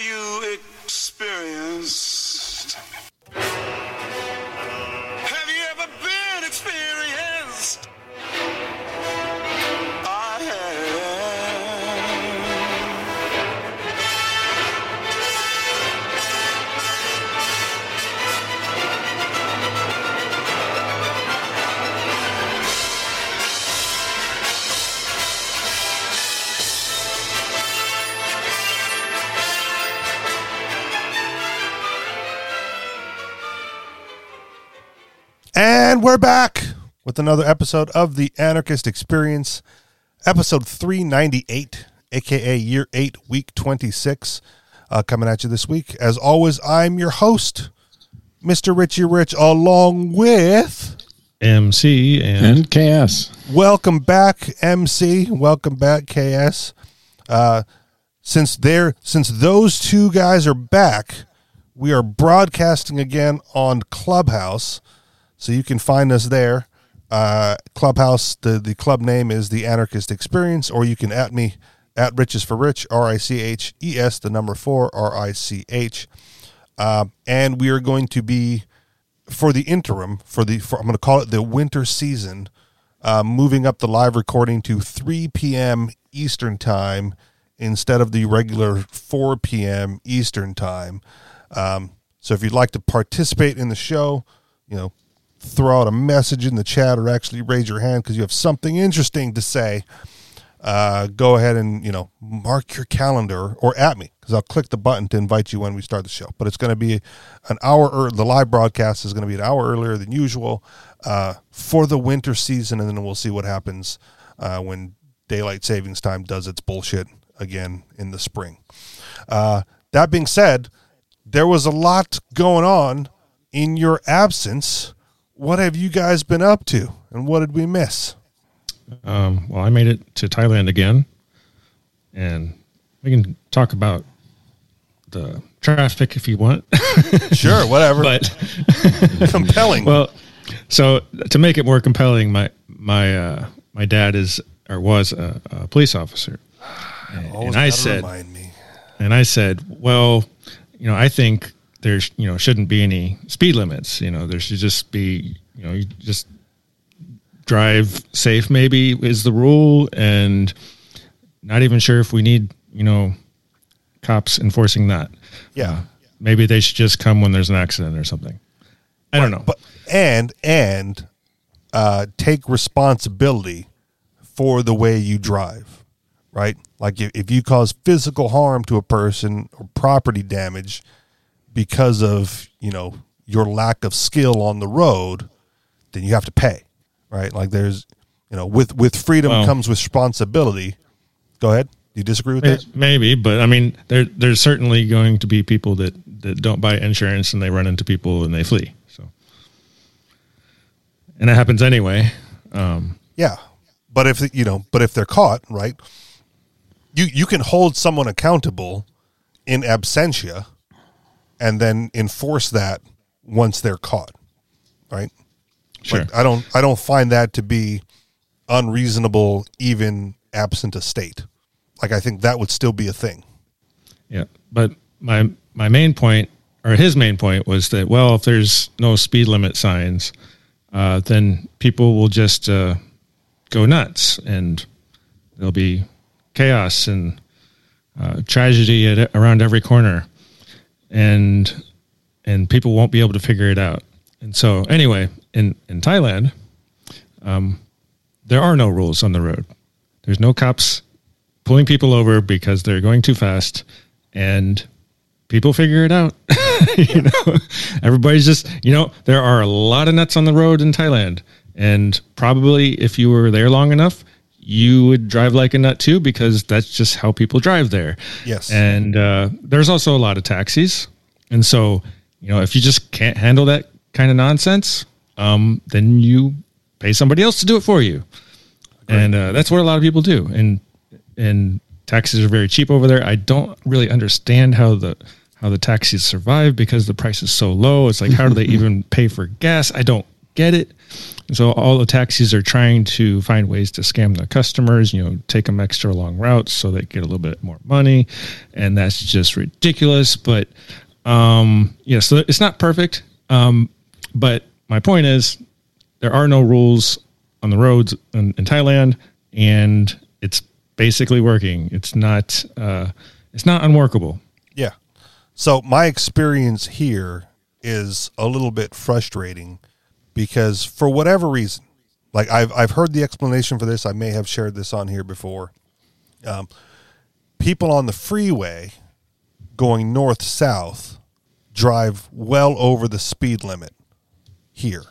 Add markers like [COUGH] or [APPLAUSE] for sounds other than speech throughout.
You experienced? We're back with another episode of the Anarchist Experience, episode 398, aka year 8, week 26, uh, coming at you this week. As always, I'm your host, Mr. Richie Rich, along with MC and, and KS. welcome back, MC. Welcome back, KS. Uh, since they're since those two guys are back, we are broadcasting again on Clubhouse, so you can find us there. Uh, Clubhouse, the the club name is the Anarchist Experience, or you can at me at Riches for Rich, R I C H E S, the number four, R I C H, uh, and we are going to be for the interim for the for, I'm going to call it the winter season, uh, moving up the live recording to 3 p.m. Eastern time instead of the regular 4 p.m. Eastern time. Um, so if you'd like to participate in the show, you know, throw out a message in the chat or actually raise your hand because you have something interesting to say. Uh, go ahead and you know mark your calendar or at me because I'll click the button to invite you when we start the show. But it's going to be an hour. Or the live broadcast is going to be an hour earlier than usual uh, for the winter season, and then we'll see what happens uh, when daylight savings time does its bullshit again in the spring. Uh, that being said, there was a lot going on in your absence. What have you guys been up to, and what did we miss? um, well, I made it to Thailand again, and we can talk about the traffic if you want. [LAUGHS] Sure, whatever. but [LAUGHS] compelling. well, so to make it more compelling, my my uh, my dad is or was a, a police officer, Always and I said, remind me. and I said, well, you know, I think there's you know shouldn't be any speed limits. You know, there should just be you know you just drive safe. Maybe is the rule, and not even sure if we need you know cops enforcing that. Yeah. Maybe they should just come when there's an accident or something. I don't know. but and and uh, take responsibility for the way you drive, right? Like if, if you cause physical harm to a person or property damage because of you know your lack of skill on the road, then you have to pay, right? Like there's you know with with freedom Well- comes responsibility. Go ahead. You disagree with that? Maybe, but I mean, there there's certainly going to be people that that don't buy insurance and they run into people and they flee. So, and that happens anyway. Um, Yeah, but if you know, but if they're caught, right? You you can hold someone accountable in absentia, and then enforce that once they're caught, right? sure. Like, I don't I don't find that to be unreasonable, even absent a state. Like I think that would still be a thing. Yeah, but my my main point, or his main point, was that well, if there's no speed limit signs, uh, then people will just uh, go nuts, and there'll be chaos and uh, tragedy at, around every corner, and and people won't be able to figure it out. And so, anyway, in in Thailand, um, there are no rules on the road. There's no cops pulling people over because they're going too fast and people figure it out [LAUGHS] you know everybody's just you know there are a lot of nuts on the road in thailand and probably if you were there long enough you would drive like a nut too because that's just how people drive there. Yes. and uh, there's also a lot of taxis. And so you know if you just can't handle that kind of nonsense um, then you pay somebody else to do it for you. And uh, that's what a lot of people do. And and taxis are very cheap over there. I don't really understand how the how the taxis survive because the price is so low. It's like how do they [LAUGHS] even pay for gas? I don't get it. So all the taxis are trying to find ways to scam the customers, you know, take them extra long routes so they get a little bit more money. And that's just ridiculous. But um, yeah, so it's not perfect. Um, but my point is there are no rules on the roads in, in Thailand and it's basically working. It's not uh, it's not unworkable. Yeah. So my experience here is a little bit frustrating because for whatever reason, like I've I've heard the explanation for this. I may have shared this on here before. Um, people on the freeway going north south drive well over the speed limit here,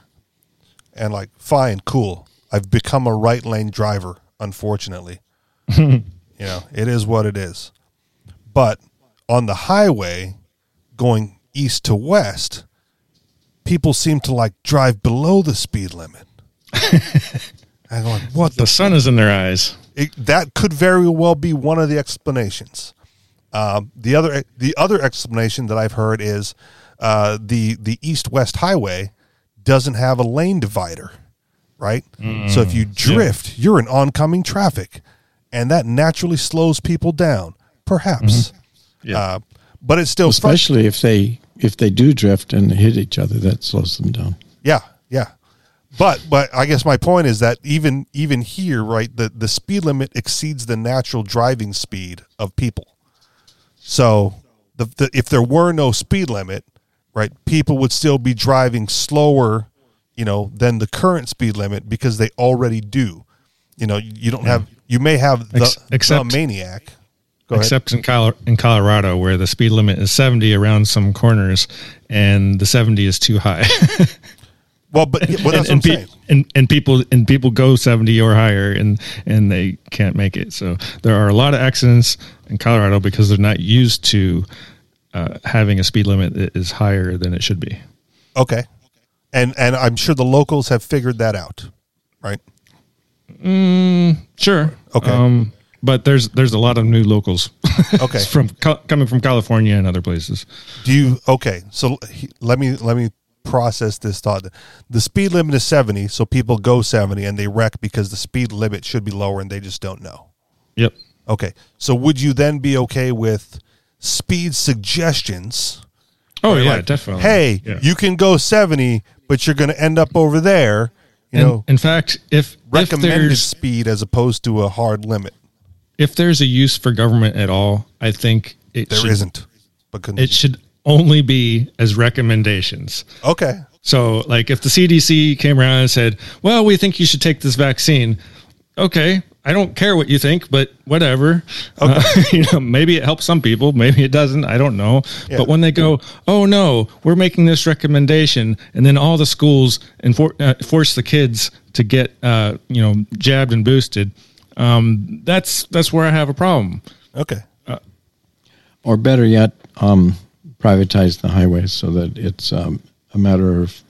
and like fine, cool. I've become a right lane driver. Unfortunately, [LAUGHS] you know it is what it is. But on the highway going east to west, people seem to like drive below the speed limit. [LAUGHS] I'm going, what the? The sun is in their eyes. It, that could very well be one of the explanations. Um, the other the other explanation that I've heard is uh, the the east west highway doesn't have a lane divider, right? so if you drift, you're in oncoming traffic, and that naturally slows people down. Perhaps, Yeah. uh, but it's still frus- Especially if they if they do drift and hit each other, that slows them down. Yeah, yeah. But but I guess my point is that even even here, right, the the speed limit exceeds the natural driving speed of people. So the, the if there were no speed limit, right, people would still be driving slower, you know, than the current speed limit because they already do. You know, you don't have you may have the, Ex- except- the maniac. Go. Except in, Colo- in Colorado, where the speed limit is 70 around some corners and the 70 is too high. [LAUGHS] Well, but well, that's and, what I'm and, pe- saying. and, and people and people go 70 or higher and, and they can't make it. So there are a lot of accidents in Colorado because they're not used to uh, having a speed limit that is higher than it should be. Okay, and and I'm sure the locals have figured that out, right? Mm, Sure. Okay. Um, but there's there's a lot of new locals [LAUGHS] Okay. from coming from California and other places. Do you okay? So let me let me process this thought. The speed limit is seventy, so people go seventy and they wreck because the speed limit should be lower and they just don't know. Yep. Okay, so would you then be okay with speed suggestions? Oh yeah, Like, definitely. Hey, Yeah. you can go seventy, but you're going to end up over there. You And know, in fact, if if recommended there's speed as opposed to a hard limit. If there's a use for government at all, I think it There should, not But It should only be as recommendations. okay, So, like, if the CDC came around and said, "Well, we think you should take this vaccine," okay, I don't care what you think, but whatever. Uh, [LAUGHS] you know, maybe it helps some people, maybe it doesn't. I don't know. Yeah. But when they go, "Oh no, we're making this recommendation," and then all the schools enfor- uh, force the kids to get, uh, you know, jabbed and boosted, um, that's that's where I have a problem. okay, Or better yet, um, privatize the highways so that it's um, a matter of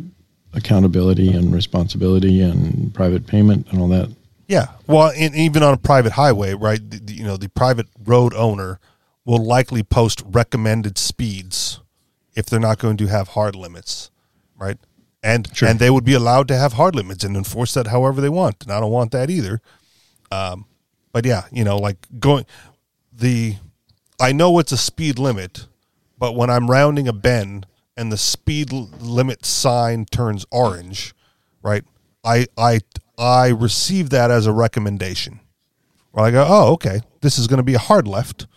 accountability and responsibility and private payment and all that. Yeah, well, and even on a private highway, right? The, the- you know, the private road owner will likely post recommended speeds if they're not going to have hard limits, right? And Sure. and they would be allowed to have hard limits and enforce that however they want. And I don't want that either. Um, but yeah, you know, like going the I know it's a speed limit, but when I'm rounding a bend and the speed limit sign turns orange, right? I I I receive that as a recommendation. Where I go, oh, okay, this is going to be a hard left,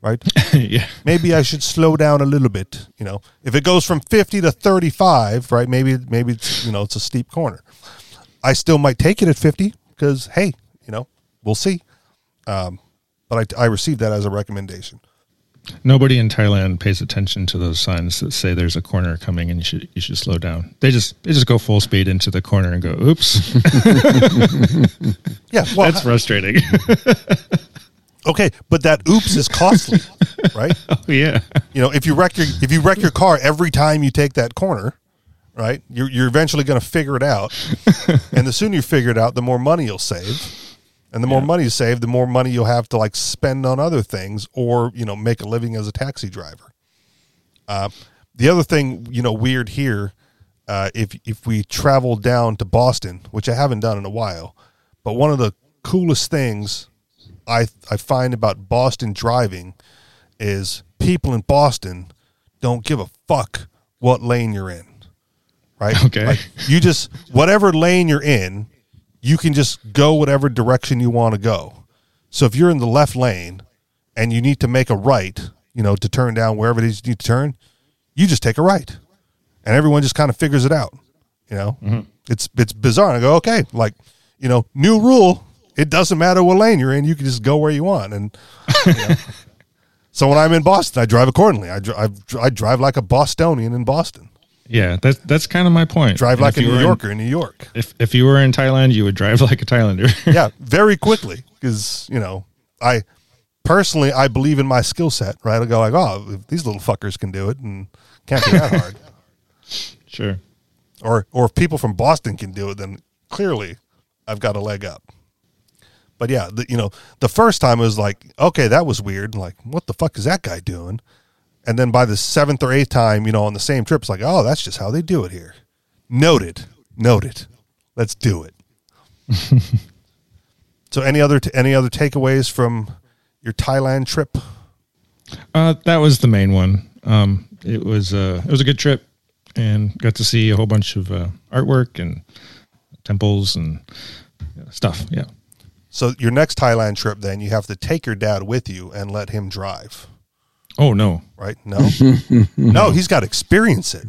right? [LAUGHS] yeah. maybe I should slow down a little bit. You know, if it goes from fifty to thirty-five, right? Maybe maybe it's you know it's a steep corner. I still might take it at fifty because hey, we'll see. Um, but I I received that as a recommendation. Nobody in Thailand pays attention to those signs that say there's a corner coming and you should you should slow down. They just they just go full speed into the corner and go, "Oops." [LAUGHS] Yeah, well, That's frustrating. [LAUGHS] okay, but that oops is costly, [LAUGHS] right? oh yeah. You know, if you wreck your if you wreck your car every time you take that corner, right? You're you're eventually going to figure it out, and the sooner you figure it out, the more money you'll save, and the more money you save, the more money you'll have to like spend on other things, or you know, make a living as a taxi driver. Uh, the other thing, you know, weird here, uh, if if we travel down to Boston, which I haven't done in a while, but one of the coolest things I I find about Boston driving is people in Boston don't give a fuck what lane you're in. Right? [LAUGHS] Okay. Like you just whatever lane you're in, you can just go whatever direction you want to go. So if you're in the left lane and you need to make a right, you know, to turn down wherever it is you need to turn, you just take a right. And everyone just kind of figures it out. You know? Mm-hmm. It's it's bizarre. And I go, okay, like, you know, new rule. It doesn't matter what lane you're in, you can just go where you want. And you know. [LAUGHS] so when I'm in Boston, I drive accordingly. I drive I drive like a Bostonian in Boston. Yeah, that's that's kind of my point. Drive And like a New were in- Yorker in New York. if if you were in Thailand, you would drive [LAUGHS] like a Thailander. [LAUGHS] yeah, very quickly because you know I personally I believe in my skill set. Right, I go like, oh, these little fuckers can do it, and can't be that hard. [LAUGHS] sure. Or or if people from Boston can do it, then clearly I've got a leg up. But yeah, the, you know, the first time it was like, okay, that was weird. Like, what the fuck is that guy doing? And then by the seventh or eighth time, you know, on the same trip, it's like, oh, that's just how they do it here. Noted, noted. Let's do it. [LAUGHS] so, any other t- any other takeaways from your Thailand trip? Uh, that was the main one. Um, it was uh, it was a good trip, and got to see a whole bunch of uh, artwork and temples and stuff. Yeah. So, your next Thailand trip, then you have to take your dad with you and let him drive. Oh no. right? No, [LAUGHS] no, he's got to experience it.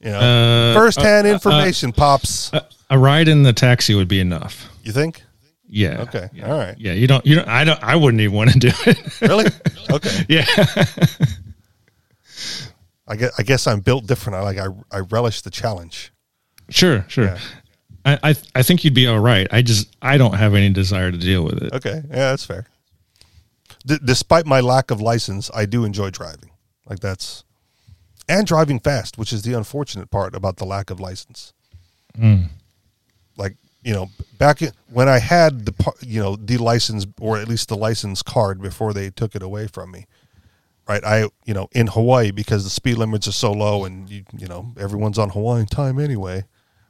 You know, Uh, first-hand uh, uh, information, pops. A, a ride in the taxi would be enough. You think? Yeah. Okay. Yeah. All right. Yeah. You don't. You don't. I don't. I wouldn't even want to do it. [LAUGHS] Really? Okay. yeah. I guess, I guess I'm built different. I like I I relish the challenge. Sure. Sure. Yeah. I, I I think you'd be all right. I just I don't have any desire to deal with it. Okay, yeah, that's fair. D- despite my lack of license, I do enjoy driving. Like that's and driving fast, which is the unfortunate part about the lack of license. Like you know, back in, when I had the you know the license or at least the license card before they took it away from me. Right, I you know in Hawaii because the speed limits are so low and you you know everyone's on Hawaiian time anyway.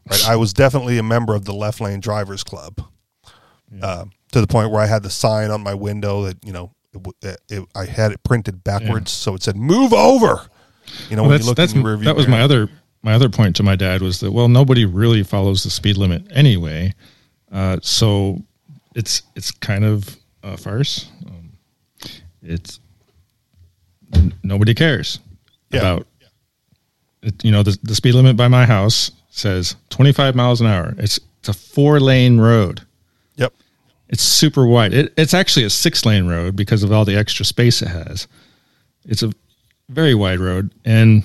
Right, I was definitely a member of the left lane drivers club uh, to the point where I had the sign on my window that you know it, it, I had it printed backwards, so it said "Move over." You know, Well, when you look in your rearview that was mirror. my other my other point to my dad was that well nobody really follows the speed limit anyway, uh, so it's it's kind of a farce. Um, it's n- nobody cares Yeah. about it, you know the the speed limit by my house says 25 miles an hour. It's it's a four lane road. It's super wide. It, it's actually a six lane road because of all the extra space it has. It's a very wide road and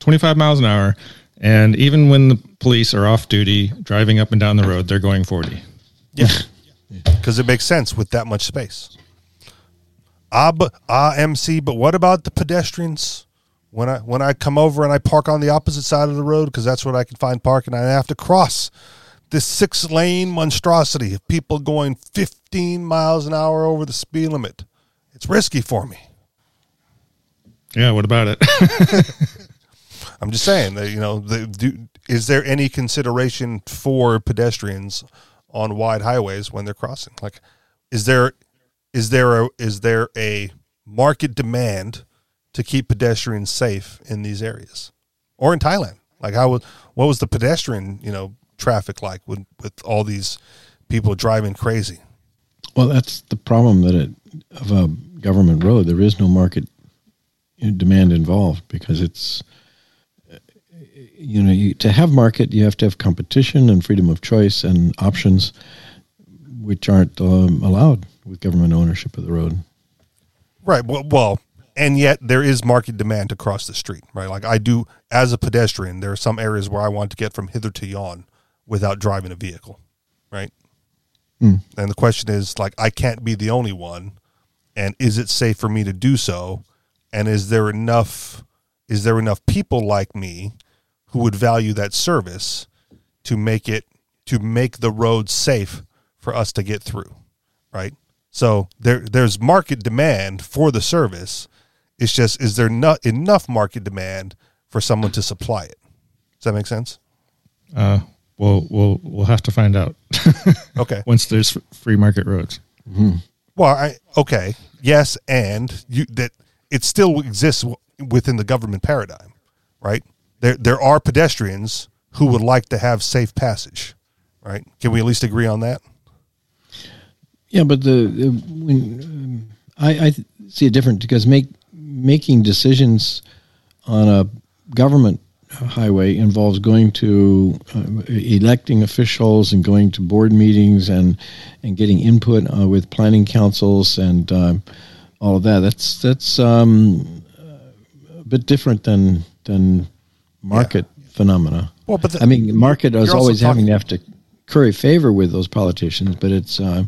25 miles an hour. And even when the police are off duty driving up and down the road, they're going 40. Yeah, [LAUGHS] because it makes sense with that much space. Ah, but ah, MC. But what about the pedestrians? When I when I come over and I park on the opposite side of the road because that's what I can find parking, I have to cross this six lane monstrosity of people going 15 miles an hour over the speed limit. It's risky for me. Yeah, what about it? [LAUGHS] I'm just saying that you know, the, do, is there any consideration for pedestrians on wide highways when they're crossing? Like, is there is there a is there a market demand to keep pedestrians safe in these areas or in Thailand? Like, how was what was the pedestrian you know traffic like with with all these people driving crazy? Well, that's the problem that it of a government road. There is no market demand involved because it's you know you, to have market you have to have competition and freedom of choice and options which aren't um, allowed with government ownership of the road. Right. Well, well, and yet there is market demand to cross the street, right? Like I do as a pedestrian, there are some areas where I want to get from hither to yon without driving a vehicle, right? And the question is like I can't be the only one and is it safe for me to do so? And is there enough is there enough people like me who would value that service to make it to make the road safe for us to get through, right? So there there's market demand for the service. It's just is there not enough market demand for someone to supply it? Does that make sense? Uh, we'll we'll we'll have to find out [LAUGHS] Okay. once there's free market roads. Well, I okay, yes, and you that it still exists within the government paradigm, right? There there are pedestrians who would like to have safe passage, right? Can we at least agree on that? Yeah, but the, the when um, I, I see it different because make making decisions on a government highway involves going to uh, electing officials and going to board meetings and and getting input uh, with planning councils and um, all of that. That's that's um, a bit different than than market phenomena. Well, but the- I mean, market is always having to have to curry favor with those politicians, but it's uh,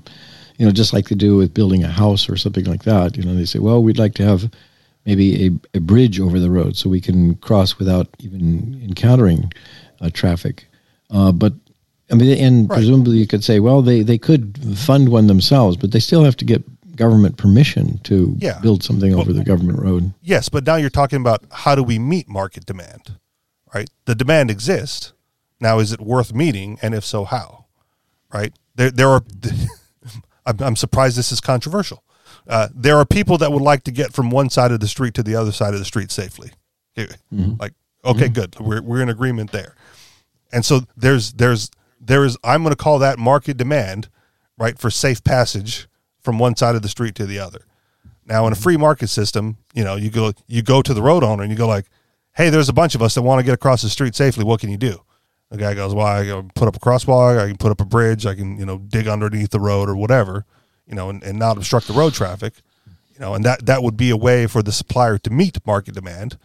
you know just like they do with building a house or something like that. You know, they say, well, we'd like to have maybe a, a bridge over the road so we can cross without even encountering uh, traffic. Uh, but I mean, and Right. presumably you could say, well, they they could fund one themselves, but they still have to get government permission to Yeah. build something over the government road. Yes, but now you're talking about how do we meet market demand, right? The demand exists. Now, is it worth meeting, and if so, how? Right? There, there are. [LAUGHS] I'm, I'm surprised this is controversial. Uh, there are people that would like to get from one side of the street to the other side of the street safely. Okay, mm-hmm. Like, okay, mm-hmm. good. We're we're in agreement there. And so there's there's there is I'm going to call that market demand, right, for safe passage from one side of the street to the other. Now, in a mm-hmm. free market system, you know, you go you go to the road owner and you go like, "Hey, there's a bunch of us that want to get across the street safely. What can you do?" The guy goes, "Well, I can put up a crosswalk. I can put up a bridge. I can, you know, dig underneath the road or whatever, you know, and, and not obstruct the road traffic, you know, and that that would be a way for the supplier to meet market demand.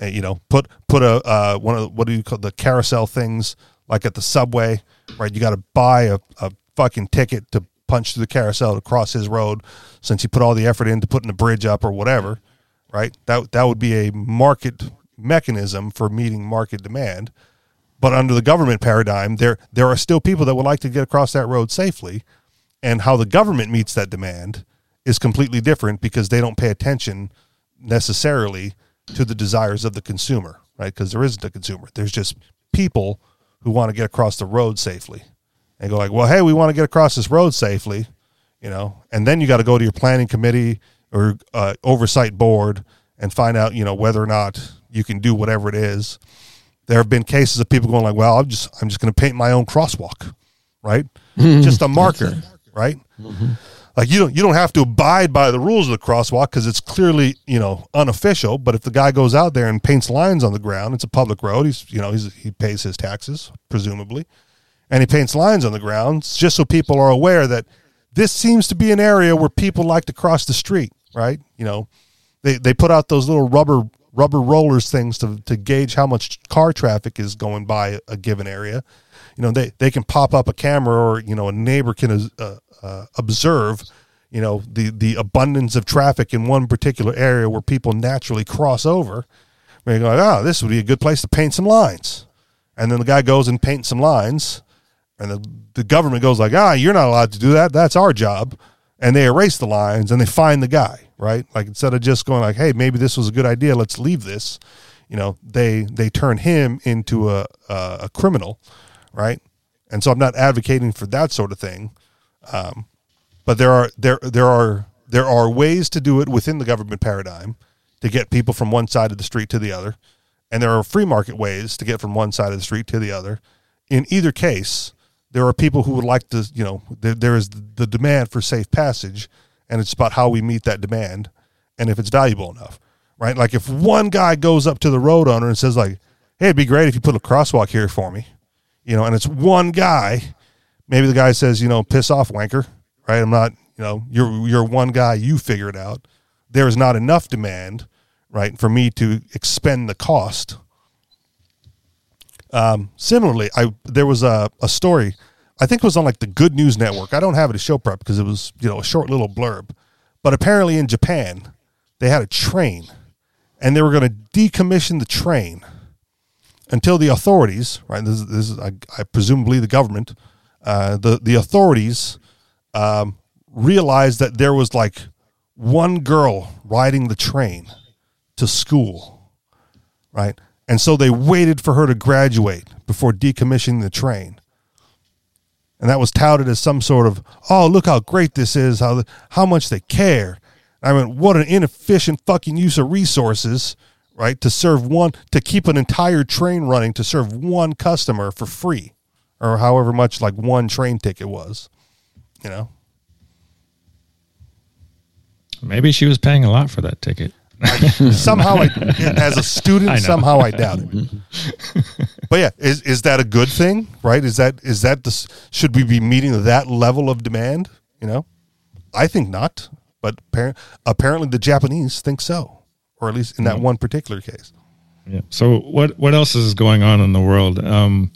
Uh, you know, put put a uh, one of the, what do you call the carousel things like at the subway, right? You got to buy a, a fucking ticket to punch through the carousel to cross his road, since you put all the effort into putting a bridge up or whatever, right? That that would be a market mechanism for meeting market demand. But under the government paradigm, there there are still people that would like to get across that road safely, and how the government meets that demand is completely different because they don't pay attention necessarily to the desires of the consumer, right? Because there isn't a consumer. There's just people who want to get across the road safely and go like, well, hey, we want to get across this road safely, you know, and then you got to go to your planning committee or uh, oversight board and find out, you know, whether or not you can do whatever it is. There have been cases of people going like, well, I'm just I'm just going to paint my own crosswalk, right? [LAUGHS] just a marker, right? Mm-hmm. Like you don't you don't have to abide by the rules of the crosswalk because it's clearly you know unofficial. But if the guy goes out there and paints lines on the ground, it's a public road. He's you know he's, he pays his taxes presumably, and he paints lines on the ground just so people are aware that this seems to be an area where people like to cross the street. Right? You know, they they put out those little rubber rubber rollers things to to gauge how much car traffic is going by a given area. You know, they they can pop up a camera or you know a neighbor can uh, uh, observe you know the the abundance of traffic in one particular area where people naturally cross over. They go, oh, this would be a good place to paint some lines, and then the guy goes and paints some lines, and the the government goes like, ah, you're not allowed to do that. That's our job, and they erase the lines and they find the guy, right? Like instead of just going like, hey, maybe this was a good idea, let's leave this. You know, they they turn him into a a, a criminal, right? And so I'm not advocating for that sort of thing Um, but there are there there are there are ways to do it within the government paradigm to get people from one side of the street to the other. And there are free market ways to get from one side of the street to the other. In either case there are people who would like to you know there, there is the demand for safe passage and it's about how we meet that demand and if it's valuable enough right? Like if one guy goes up to the road owner and says like hey it'd be great if you put a crosswalk here for me you know and it's one guy maybe the guy says, you know, piss off, wanker, right? I'm not, you know, you're you're one guy, you figure it out. There is not enough demand, right, for me to expend the cost. Um, similarly, I there was a, a story, I think it was on like the Good News Network. I don't have it as show prep because it was, you know, a short little blurb. But apparently in Japan, they had a train and they were going to decommission the train until the authorities, right? This is, this is I, I presumably the government, uh, the the authorities um, realized that there was like one girl riding the train to school, right? And so they waited for her to graduate before decommissioning the train. And that was touted as some sort of, oh, look how great this is, how how much they care. I mean, what an inefficient fucking use of resources, right? To serve one, to keep an entire train running to serve one customer for free, or however much like one train ticket was, you know. Maybe she was paying a lot for that ticket. somehow I, as a student, [LAUGHS] know. somehow I doubt it. but yeah, is is that a good thing? Right? Is that is that the should we be meeting that level of demand? You know, I think not. But appar- apparently, the Japanese think so, or at least in that one particular case. Yeah. So what what else is going on in the world? Um,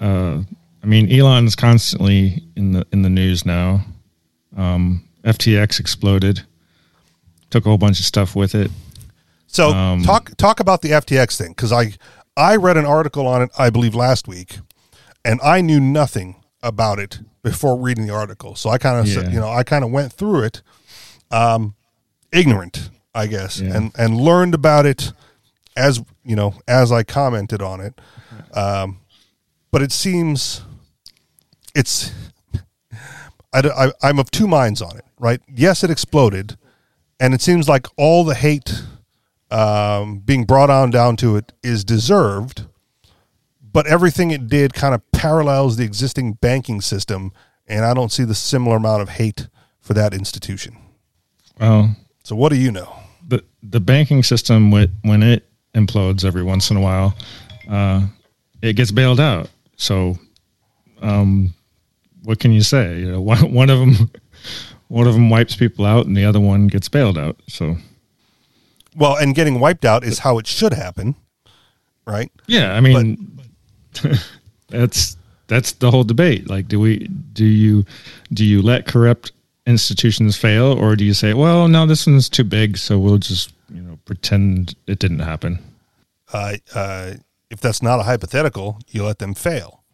uh, I mean, Elon's constantly in the in the news now. Um, FTX exploded, took a whole bunch of stuff with it. So Um, talk talk about the FTX thing because I I read an article on it I believe last week, and I knew nothing about it before reading the article. So I kind of Yeah. you know I kind of went through it, um, ignorant I guess, Yeah. and and learned about it as you know as I commented on it. Um, but it seems it's I, I, am of two minds on it, right? Yes, it exploded, and it seems like all the hate um, being brought on down to it is deserved, but everything it did kind of parallels the existing banking system, and I don't see the similar amount of hate for that institution. Well, So, what do you know? The the banking system when when it implodes every once in a while, uh, it gets bailed out. So, um, what can you say? You know, [LAUGHS] one one of them one of them wipes people out, and the other one gets bailed out. So, Well, and getting wiped out is how it should happen, right? yeah, I mean, but, [LAUGHS] that's that's the whole debate. Like, do we do you do you let corrupt institutions fail, or do you say, well, no, this one's too big, so we'll just you know pretend it didn't happen? uh, uh, if that's not a hypothetical, you let them fail,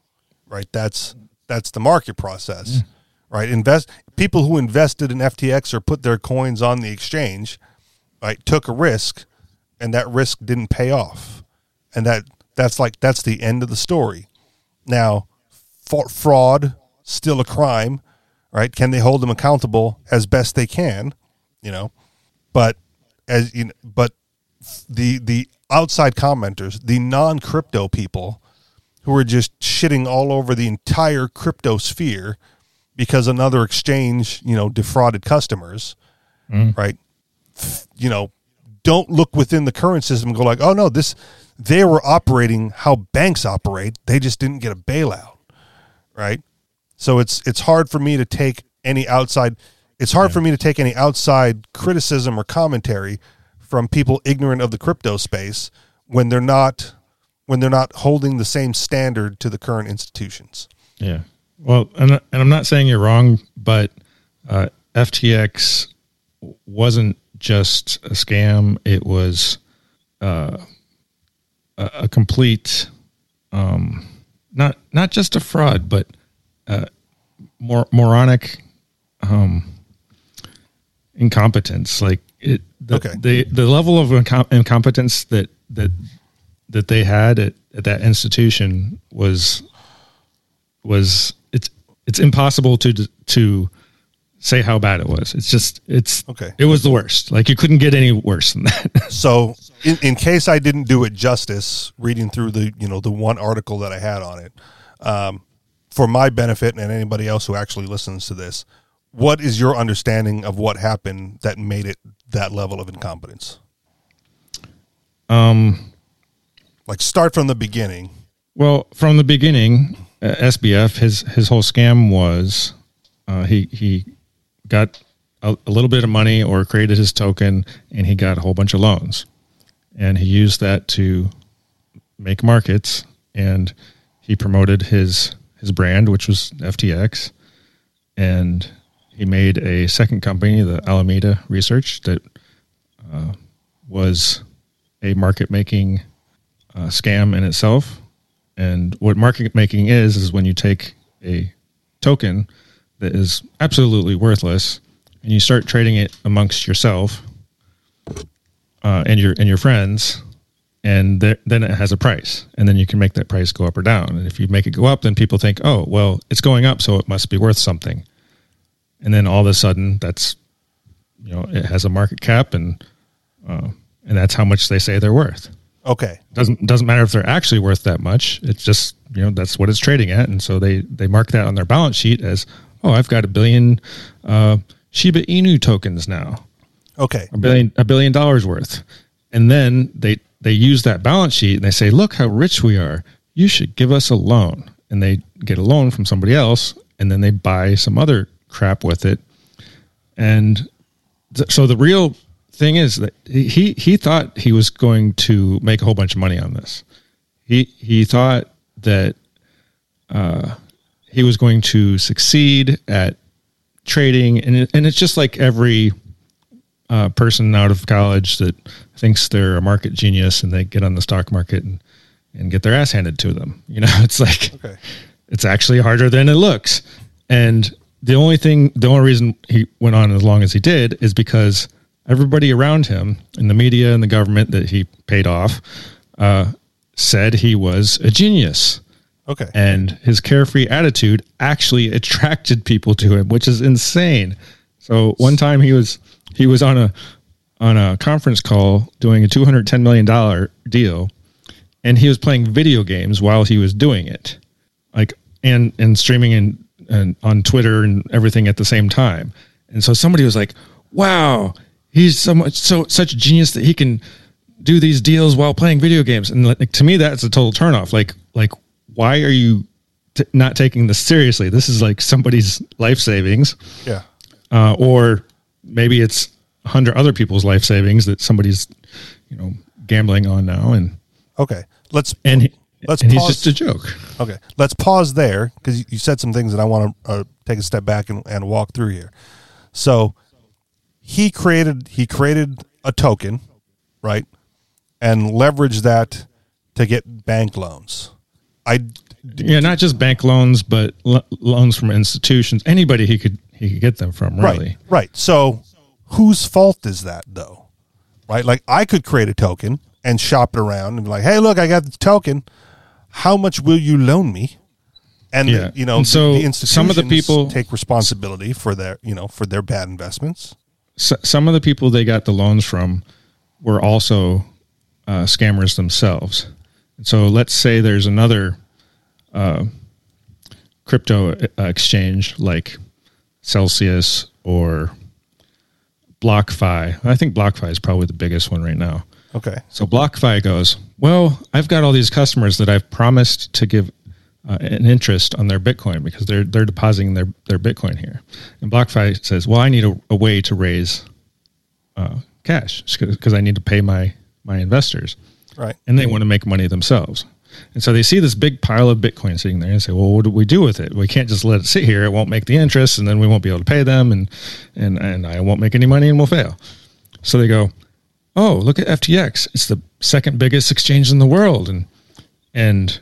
right? That's that's the market process, right? Invest people who invested in FTX or put their coins on the exchange, right? Took a risk, and that risk didn't pay off, and that that's like that's the end of the story. Now, fraud still a crime, right? Can they hold them accountable as best they can, you know? But as you know, but the the outside commenters, the non crypto people who are just shitting all over the entire crypto sphere because another exchange, you know, defrauded customers, mm. right? You know, don't look within the current system and go like, oh no, this they were operating how banks operate. They just didn't get a bailout, right? So it's it's hard for me to take any outside. It's hard for me to take any outside criticism or commentary from people ignorant of the crypto space when they're not when they're not holding the same standard to the current institutions. Yeah. Well, and and I'm not saying you're wrong, but uh, FTX wasn't just a scam. It was uh, a, a complete, um, not not just a fraud, but uh, mor- moronic um, incompetence. Like it, the, Okay. the the level of incom- incompetence that that that they had at, at that institution was was it's it's impossible to to say how bad it was. It's just it's Okay. It was the worst. Like you couldn't get any worse than that. [LAUGHS] So, in, in case I didn't do it justice, reading through the you know the one article that I had on it, um, for my benefit and anybody else who actually listens to this, what is your understanding of what happened that made it that level of incompetence? um. Like start from the beginning. Well, from the beginning, uh, SBF his his whole scam was uh, he he got a, a little bit of money or created his token, and he got a whole bunch of loans, and he used that to make markets, and he promoted his his brand, which was FTX, and he made a second company, the Alameda Research, that uh, was a market making uh, scam in itself. And what market making is is when you take a token that is absolutely worthless and you start trading it amongst yourself uh, and your and your friends, and there, then it has a price, and then you can make that price go up or down. And if you make it go up, then people think, oh, well, it's going up, so it must be worth something. And then all of a sudden, that's you know, it has a market cap, and uh, and that's how much they say they're worth. Okay. doesn't doesn't matter if they're actually worth that much. It's just you know that's what it's trading at, and so they they mark that on their balance sheet as oh, I've got a billion uh, Shiba Inu tokens now Okay. a billion a billion dollars worth and then they they use that balance sheet and they say look how rich we are. You should give us a loan. And they get a loan from somebody else and then they buy some other crap with it. And th- so the real thing is that he he thought he was going to make a whole bunch of money on this. He he thought that uh, he was going to succeed at trading and it, and it's just like every uh, person out of college that thinks they're a market genius and they get on the stock market and, and get their ass handed to them. You know, [LAUGHS] it's like Okay. it's actually harder than it looks. And the only thing, the only reason he went on as long as he did is because everybody around him in the media and the government that he paid off uh, said he was a genius Okay. and his carefree attitude actually [LAUGHS] attracted people to him, which is insane. So one time he was he was on a on a conference call doing a two hundred ten million dollar deal, and he was playing video games while he was doing it, like and and streaming and and on Twitter and everything at the same time. And so somebody was like, "Wow, he's so much so such a genius that he can do these deals while playing video games." And like to me, that's a total turnoff. Like like why are you t- not taking this seriously? This is like somebody's life savings, yeah. uh, or maybe it's a hundred other people's life savings that somebody's, you know, gambling on now, and Okay. Let's and he, Let's and he's just a joke. Okay, let's pause there because you said some things that I want to uh, take a step back and, and walk through here. So he created he created a token, right, and leveraged that to get bank loans. I Yeah, not just bank loans, but lo- loans from institutions. Anybody he could he could get them from. Really, right right. So whose fault is that though? Right, like I could create a token and shop it around and be like, hey, look, I got this token. How much will you loan me? And Yeah. you know, And so the some of the people- take responsibility for their you know for their bad investments. so, some of the people they got the loans from were also uh, scammers themselves. And so let's say there's another uh, crypto uh, exchange like Celsius or BlockFi. I think BlockFi is probably the biggest one right now. Okay. So BlockFi goes, well, I've got all these customers that I've promised to give uh, an interest on their Bitcoin because they're they're depositing their their Bitcoin here, and BlockFi says, well, I need a, a way to raise uh, cash because I need to pay my my investors, Right. and they want to make money themselves. And so they see this big pile of Bitcoin sitting there and say, "Well, what do we do with it? We can't just let it sit here. It won't make the interest, and then we won't be able to pay them, and and and I won't make any money, and we'll fail." So they go, "Oh, look at FTX. It's the second biggest exchange in the world, and and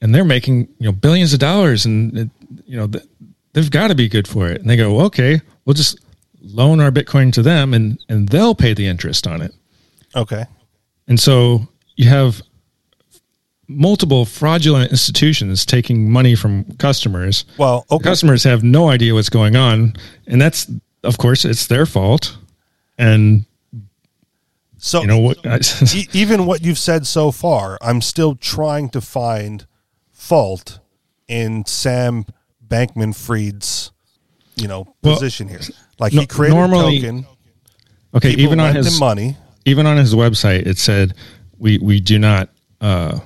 and they're making you know billions of dollars, and it, you know th- they've got to be good for it." And they go, well, "Okay, we'll just loan our Bitcoin to them, and and they'll pay the interest on it." Okay. And so you have multiple fraudulent institutions taking money from customers. Well, okay. Customers have no idea what's going on, and that's of course it's their fault. And So you know what? [LAUGHS] e- even what you've said so far, I'm still trying to find fault in Sam Bankman Fried's, you know, Well, position here. Like no- he created normally- a token. okay, even on his money. even on his website, it said we we do not uh,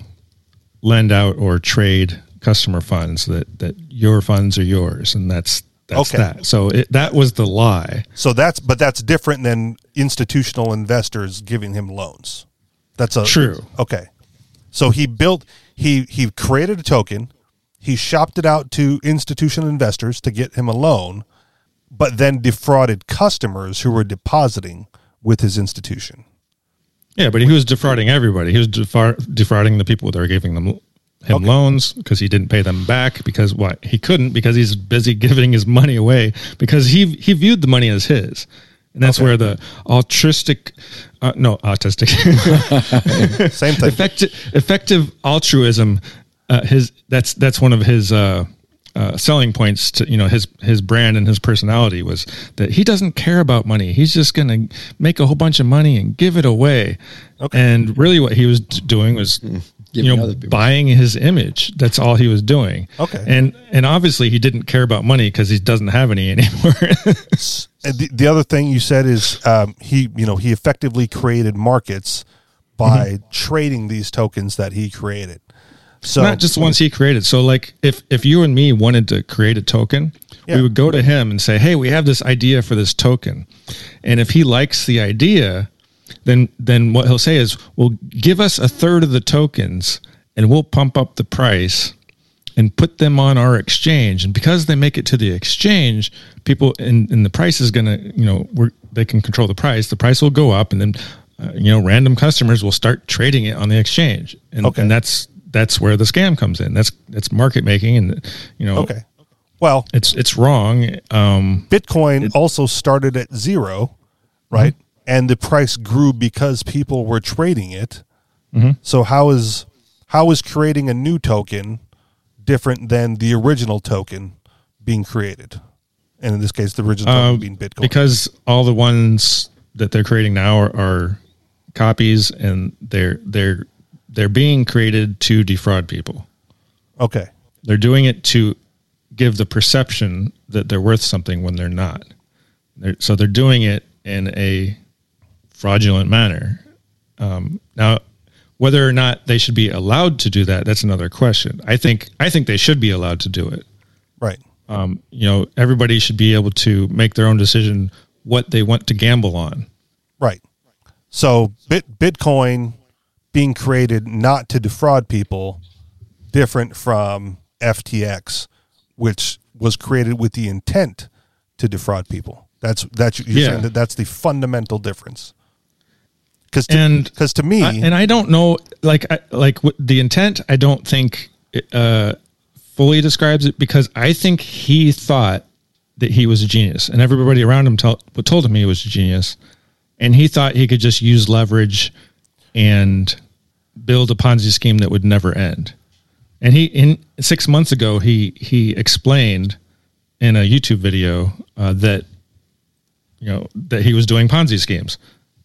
lend out or trade customer funds. That that your funds are yours, and that's that's Okay. that. So it, that was the lie. So that's but that's different than institutional investors giving him loans. That's a True. Okay. So he built he he created a token, he shopped it out to institutional investors to get him a loan, but then defrauded customers who were depositing with his institution. Yeah, but he was defrauding everybody. He was defra- defrauding the people that are giving them him Okay. loans because he didn't pay them back because what he couldn't because he's busy [LAUGHS] giving his money away because he he viewed the money as his, and that's Okay. where the altruistic, uh, no, autistic, [LAUGHS] Same thing. effective, effective altruism. Uh, his that's that's one of his uh, uh, selling points to you know his his brand and his personality was that he doesn't care about money. He's just going to make a whole bunch of money and give it away. Okay. And really, what he was doing was you know buying his image. That's all he was doing. Okay. And and obviously he didn't care about money because he doesn't have any [LAUGHS] anymore. And the, the other thing you said is um, he, you know, he effectively created markets by Mm-hmm. trading these tokens that he created. So not just the ones he created. So like if if you and me wanted to create a token, Yeah. we would go to him and say, "Hey, we have this idea for this token." And if he likes the idea, then then what he'll say is, "Well, give us a third of the tokens and we'll pump up the price and put them on our exchange. And because they make it to the exchange, people and, and the price is going to, you know, they can control the price. The price will go up, and then, uh, you know, random customers will start trading it on the exchange. And, Okay. and that's that's where the scam comes in. That's that's market making, and you know, okay. Well, it's it's wrong. Um, Bitcoin also started at zero, right? And the price grew because people were trading it. So how is how is creating a new token different than the original token being created? And in this case, the original token Um, being Bitcoin. because all the ones that they're creating now are, are copies, and they're they're they're being created to defraud people. okay, They're doing it to give the perception that they're worth something when they're not. They're, so they're doing it in a fraudulent manner. Um, now, whether or not they should be allowed to do that, that's another question. I think I think they should be allowed to do it. right. Um, you know, everybody should be able to make their own decision what they want to gamble on. Right. So Bit Bitcoin being created not to defraud people, different from FTX, which was created with the intent to defraud people. That's that's you're Yeah. saying that that's the fundamental difference. Because And- because to, me, I- and I don't know, like, I, like the intent. I don't think uh, fully describes it because I think he thought that he was a genius, and everybody around him tell, told him he was a genius, and he thought he could just use leverage and build a Ponzi scheme that would never end. And he, in six months ago, he he explained in a YouTube video uh, that you know that he was doing Ponzi schemes.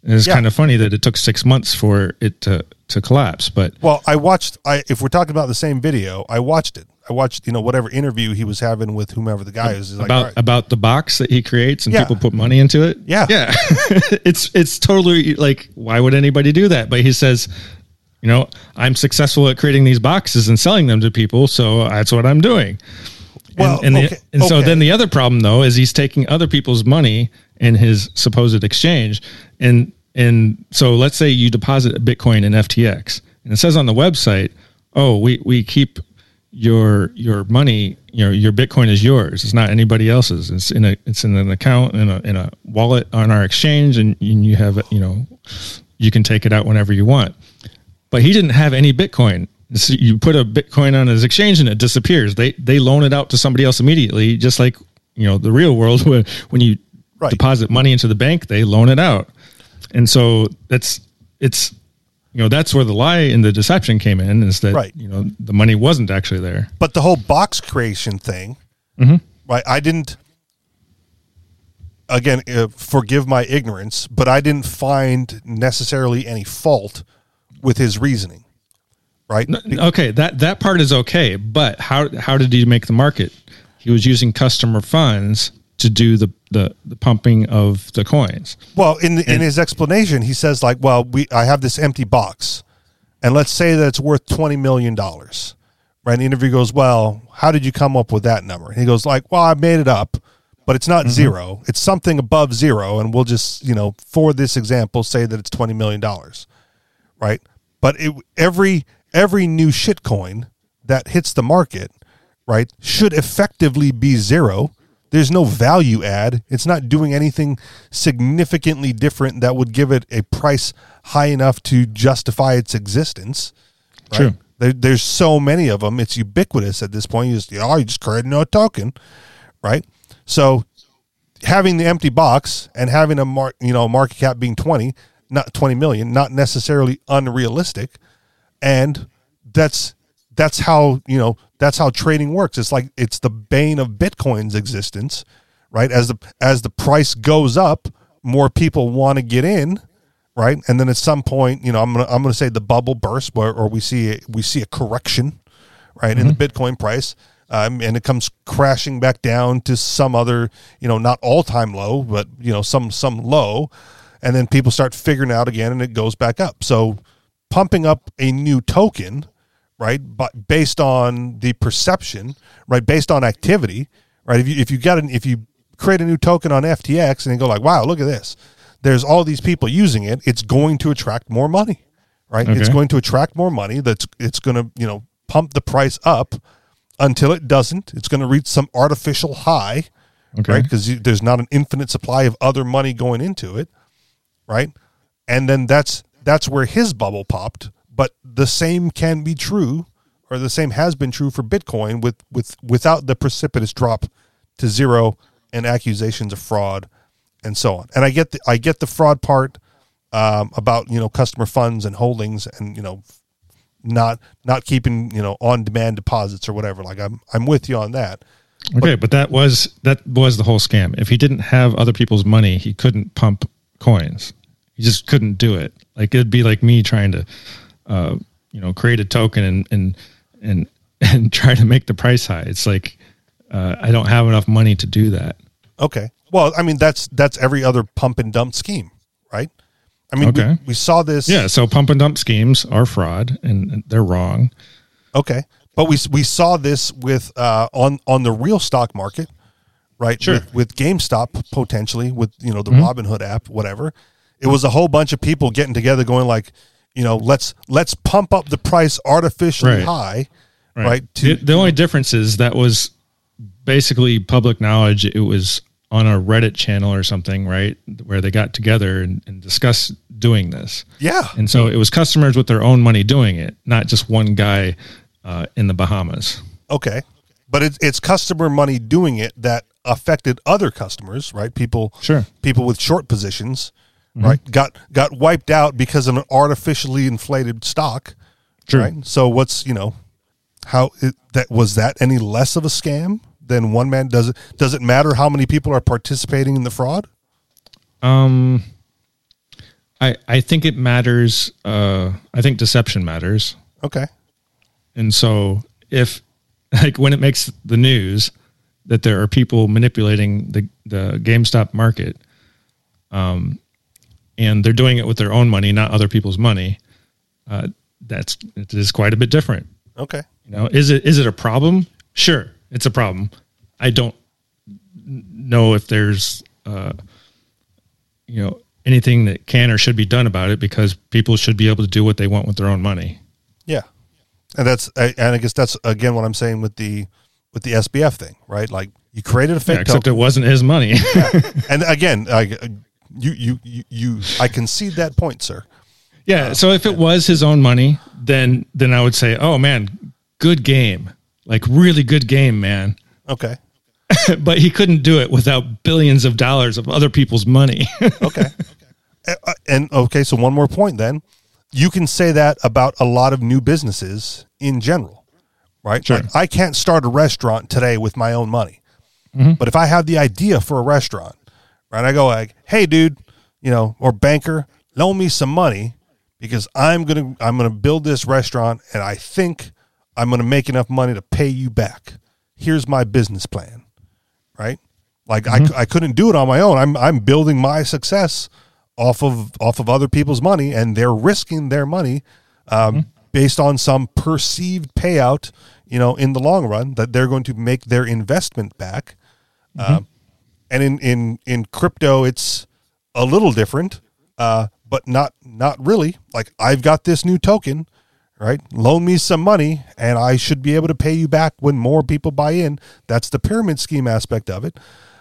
And it's Yeah. kind of funny that it took six months for it to to collapse. But well, I watched. I if we're talking about the same video, I watched it. I watched you know whatever interview he was having with whomever the guy is. About right. about the box that he creates and Yeah. people put money into it. Yeah. yeah, [LAUGHS] it's it's totally like why would anybody do that? But he says, you know, I'm successful at creating these boxes and selling them to people, so that's what I'm doing. Well, and, and, the- okay, so then the other problem though is he's taking other people's money in his supposed exchange, and and so let's say you deposit a Bitcoin in FTX, and it says on the website, oh, we we keep your your money, you know, your Bitcoin is yours. It's not anybody else's. It's in a it's in an account in a in a wallet on our exchange, and, and you have you know, you can take it out whenever you want but he didn't have any Bitcoin. So you put a Bitcoin on his exchange and it disappears. They they loan it out to somebody else immediately, just like you know the real world [LAUGHS] when when you Right. deposit money into the bank, they loan it out, and so that's it's you know that's where the lie and the deception came in is that Right. you know the money wasn't actually there. but the whole box creation thing, Mm-hmm. right? I didn't. Again, uh, forgive my ignorance, but I didn't find necessarily any fault with his reasoning, right? Okay, that that part is okay, but how how did he make the market? He was using customer funds to do the the, the pumping of the coins. Well, in the, in his explanation, he says like, "Well, we I have this empty box, and let's say that it's worth twenty million dollars." Right? And the interview goes, "Well, how did you come up with that number?" And he goes, "Like, well, I made it up, but it's not mm-hmm. zero. It's something above zero, and we'll just, you know, for this example, say that it's twenty million dollars, right? But it, every every new shitcoin that hits the market, right, should effectively be zero. There's no value add. It's not doing anything significantly different that would give it a price high enough to justify its existence. Right? True. There, there's so many of them. It's ubiquitous at this point. You just, oh, you just create no token, right? So having the empty box and having a mark, you know, market cap being 20, not 20 million, not necessarily unrealistic. And that's that's how, you know, that's how trading works. It's like it's the bane of Bitcoin's existence, right? As the as the price goes up, more people want to get in, right? And then at some point, you know, I'm gonna I'm gonna say the bubble bursts, where or we see a, we see a correction, right, in the Bitcoin price, um, and it comes crashing back down to some other, you know, not all time low, but you know, some some low, and then people start figuring out again, and it goes back up. So, pumping up a new token, right, but based on the perception, right, based on activity, right. If you if you got an if you create a new token on FTX and you go like, wow, look at this. There's all these people using it. It's going to attract more money, right? It's going to attract more money. That's it's going to you know pump the price up until it doesn't. It's going to reach some artificial high, Okay. right? Because there's not an infinite supply of other money going into it, right? And then that's that's where his bubble popped. But the same can be true, or the same has been true for Bitcoin with with without the precipitous drop to zero and accusations of fraud and so on. And I get the I get the fraud part um, about you know customer funds and holdings and you know not not keeping you know on demand deposits or whatever. Like I'm I'm with you on that. Okay, but that was that was the whole scam. If he didn't have other people's money, he couldn't pump coins. He just couldn't do it. Like it'd be like me trying to, uh, you know, create a token and and and [LAUGHS] and try to make the price high. It's like uh, I don't have enough money to do that. Okay. Well, I mean that's that's every other pump and dump scheme, right? I mean, we, we saw this. Yeah, so pump and dump schemes are fraud and and they're wrong. Okay, but we we saw this with uh, on on the real stock market, right? Sure. With, with GameStop potentially with you know the Mm-hmm. Robinhood app, whatever. It was a whole bunch of people getting together, going like, you know, let's let's pump up the price artificially Right. high, right? the, the only difference is that was basically public knowledge. It was on a Reddit channel or something, right, where they got together and, and discussed doing this. yeah, And so it was customers with their own money doing it, not just one guy uh, in the Bahamas. Okay. But it's it's customer money doing it that affected other customers, right? People Sure. people with short positions, right? Got got wiped out because of an artificially inflated stock. True. Right? So what's, you know, how it, that was that any less of a scam than one man does it does it matter how many people are participating in the fraud? Um, I I think it matters. Uh, I think deception matters. Okay. And so if [LAUGHS] like when it makes the news that there are people manipulating the, the GameStop market, um, and they're doing it with their own money, not other people's money, uh, that's it is quite a bit different. Okay. You know, is it is it a problem? Sure, it's a problem. I don't know if there's uh, you know anything that can or should be done about it because people should be able to do what they want with their own money. Yeah, and that's I- and I guess that's again what I'm saying with the with the SBF thing, right? Like you created a fake Yeah, except token, it wasn't his money. and again, I, you, you you you I concede that point, sir. yeah. So if it was his own money, then then I would say, oh man, good game, like really good game, man. Okay, [LAUGHS] but he couldn't do it without billions of dollars of other people's money. [LAUGHS] okay, Uh, uh, and okay. So one more point, then you can say that about a lot of new businesses in general, right? Sure. Like, I can't start a restaurant today with my own money, but if I have the idea for a restaurant, right, I go like, hey, dude, you know, or banker, loan me some money because I'm gonna I'm gonna build this restaurant and I think I'm gonna make enough money to pay you back. Here's my business plan, right? Like I, I couldn't do it on my own. I'm I'm building my success off of off of other people's money, and they're risking their money um, based on some perceived payout. You know, in the long run, that they're going to make their investment back. Um, and in in in crypto, it's a little different, uh, but not not really. Like I've got this new token, right? Loan me some money, and I should be able to pay you back when more people buy in. That's the pyramid scheme aspect of it.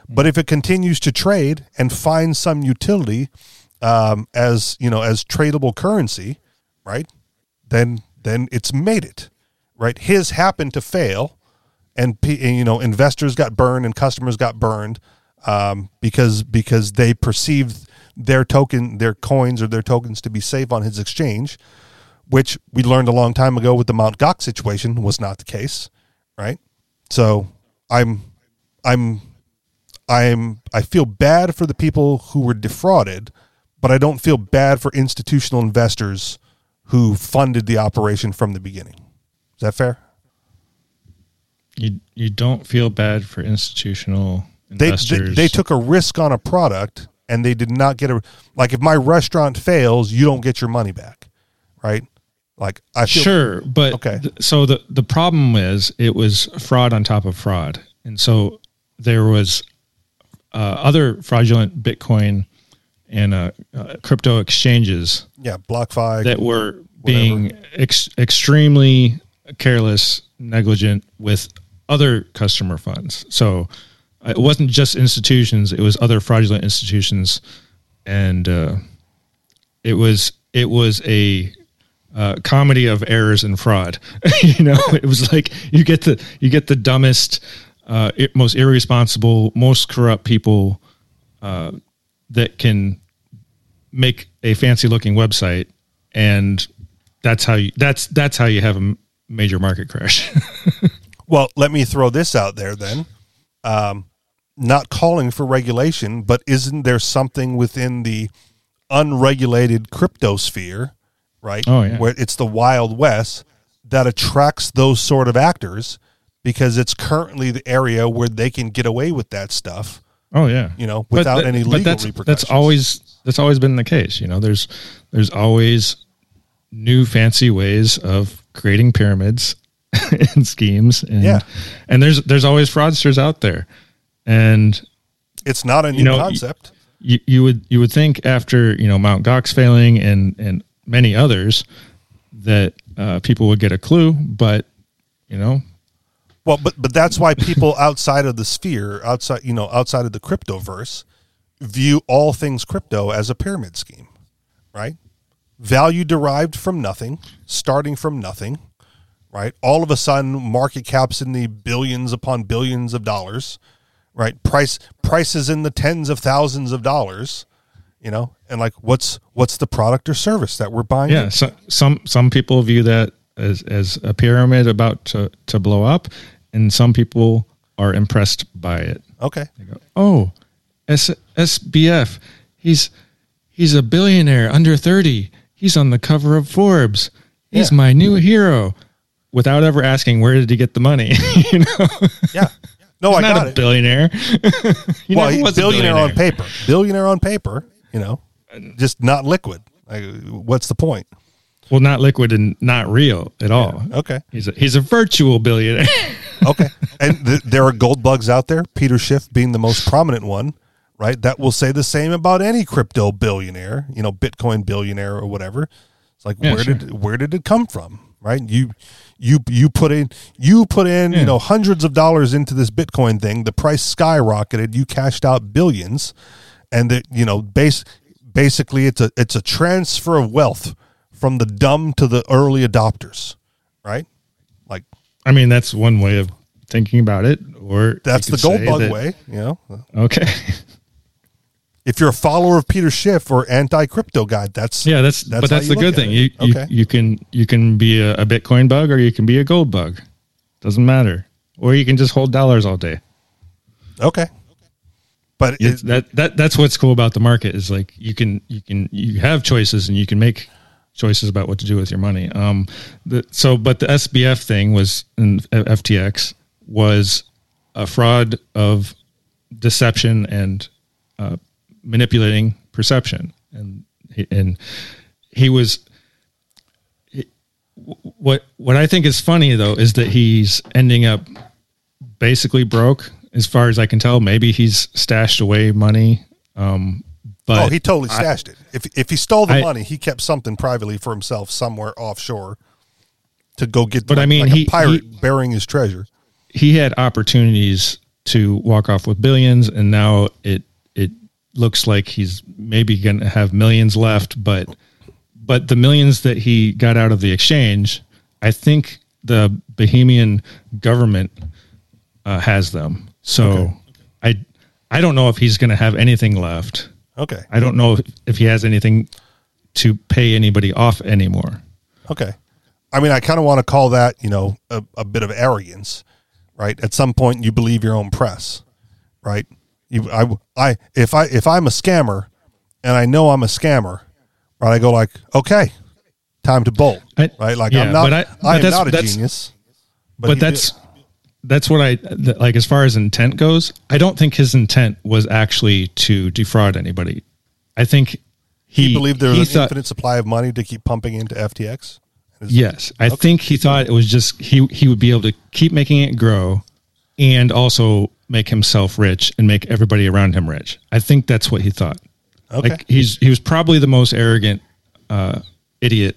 But if it continues to trade and find some utility um, as you know as tradable currency, right? Then then it's made it, right? His happened to fail, and, you know investors got burned and customers got burned um, because because they perceived their token, their coins or their tokens to be safe on his exchange, which we learned a long time ago with the Mount Gox situation was not the case, right? So I'm I'm I'm I feel bad for the people who were defrauded, but I don't feel bad for institutional investors who funded the operation from the beginning. Is that fair? You you don't feel bad for institutional They, they they took a risk on a product and they did not get a like if my restaurant fails, you don't get your money back, right? Like I feel sure, but Okay. th- so the the problem is it was fraud on top of fraud, and so there was uh, other fraudulent Bitcoin and uh, uh, crypto exchanges yeah, BlockFi that were being ex- extremely careless, negligent with other customer funds. So it wasn't just institutions; it was other fraudulent institutions, and uh, it was it was a uh, comedy of errors and fraud. [LAUGHS] you know, it was like you get the you get the dumbest, uh, most irresponsible, most corrupt people uh, that can make a fancy looking website, and that's how you that's that's how you have a major market crash. [LAUGHS] Well, let me throw this out there then. Um, not calling for regulation, but isn't there something within the unregulated crypto sphere, right? Oh, yeah. Where it's the Wild West that attracts those sort of actors because it's currently the area where they can get away with that stuff. Oh yeah, You know, without that- any legal that's, repercussions. That's always that's always been the case. You know, there's there's always new fancy ways of creating pyramids [LAUGHS] and schemes. And, Yeah. and there's there's always fraudsters out there, and It's not a new know, concept. you, you would you would think after you know Mount Gox failing and and many others that uh, people would get a clue, but you know Well, but but that's why people [LAUGHS] outside of the sphere, outside you know, outside of the cryptoverse, view all things crypto as a pyramid scheme, right? Value derived from nothing, starting from nothing, right? All of a sudden, market caps in the billions upon billions of dollars, right? Price prices in the tens of thousands of dollars, you know, and like what's what's the product or service that we're buying? Yeah, so, some some people view that as as a pyramid about to to blow up, and some people are impressed by it. Okay. They go, "Oh, S- SBF, he's he's a billionaire under thirty. He's on the cover of Forbes. He's Yeah. my new hero." Without ever asking where did he get the money, [LAUGHS] you know, Yeah. No, I not got a it. billionaire. [LAUGHS] Well, he- was a billionaire, on paper. Billionaire on paper, you know, just not liquid. Like, what's the point? Well, not liquid and not real at all. Okay. He's a he's a virtual billionaire. [LAUGHS] Okay. and th- there are gold bugs out there, Peter Schiff being the most prominent one, right? That will say the same about any crypto billionaire, you know, Bitcoin billionaire or whatever. It's like Yeah, where sure. did where did it come from? Right? You you you put in you put in, you know, hundreds of dollars into this Bitcoin thing, the price skyrocketed, you cashed out billions, and that you know, base basically it's a it's a transfer of wealth from the dumb to the early adopters. Right? Like I mean, that's one way of thinking about it. Or that's the gold bug that- way, you know. Okay. [LAUGHS] If you're a follower of Peter Schiff or anti crypto guy, that's Yeah, that's, That's but that's the good thing. You, you Okay. you can you can be a, a Bitcoin bug or you can be a gold bug. Doesn't matter. Or you can just hold dollars all day. okay. But it, that that that's what's cool about the market is like you can you can you have choices and you can make choices about what to do with your money. Um, the, so but the SBF thing was in FTX was a fraud of deception and uh, manipulating perception, and he, and he was. What what I think is funny though is that he's ending up basically broke as far as I can tell. Maybe he's stashed away money. Um, but oh, he totally stashed it. If if he stole the I- money, he kept something privately for himself somewhere offshore to go get. But I mean, like he- a pirate he- burying his treasure. he had opportunities to walk off with billions, and now it it looks like he's maybe going to have millions left. But but the millions that he got out of the exchange, I think the Bahamian government uh, has them. So I I don't know if he's going to have anything left. Okay. I don't know if, if he has anything to pay anybody off anymore. Okay. I mean, I kind of want to call that, you know, a, a bit of arrogance, right? At some point, you believe your own press, right? You, I, I, if I, if I'm a scammer, and I know I'm a scammer, right? I go like, okay, time to bolt, I- right? Like yeah, I'm not, but I- I, but am that's- not a that's- genius, But, he- that's that's what I like as far as intent goes. I don't think his intent was actually to defraud anybody. I think he, he believed there was he an thought- infinite supply of money to keep pumping into FTX. Is- Yes, I think he thought it was just he he would be able to keep making it grow, and also make himself rich and make everybody around him rich. I think that's what he thought. Okay. Like he's he was probably the most arrogant uh, idiot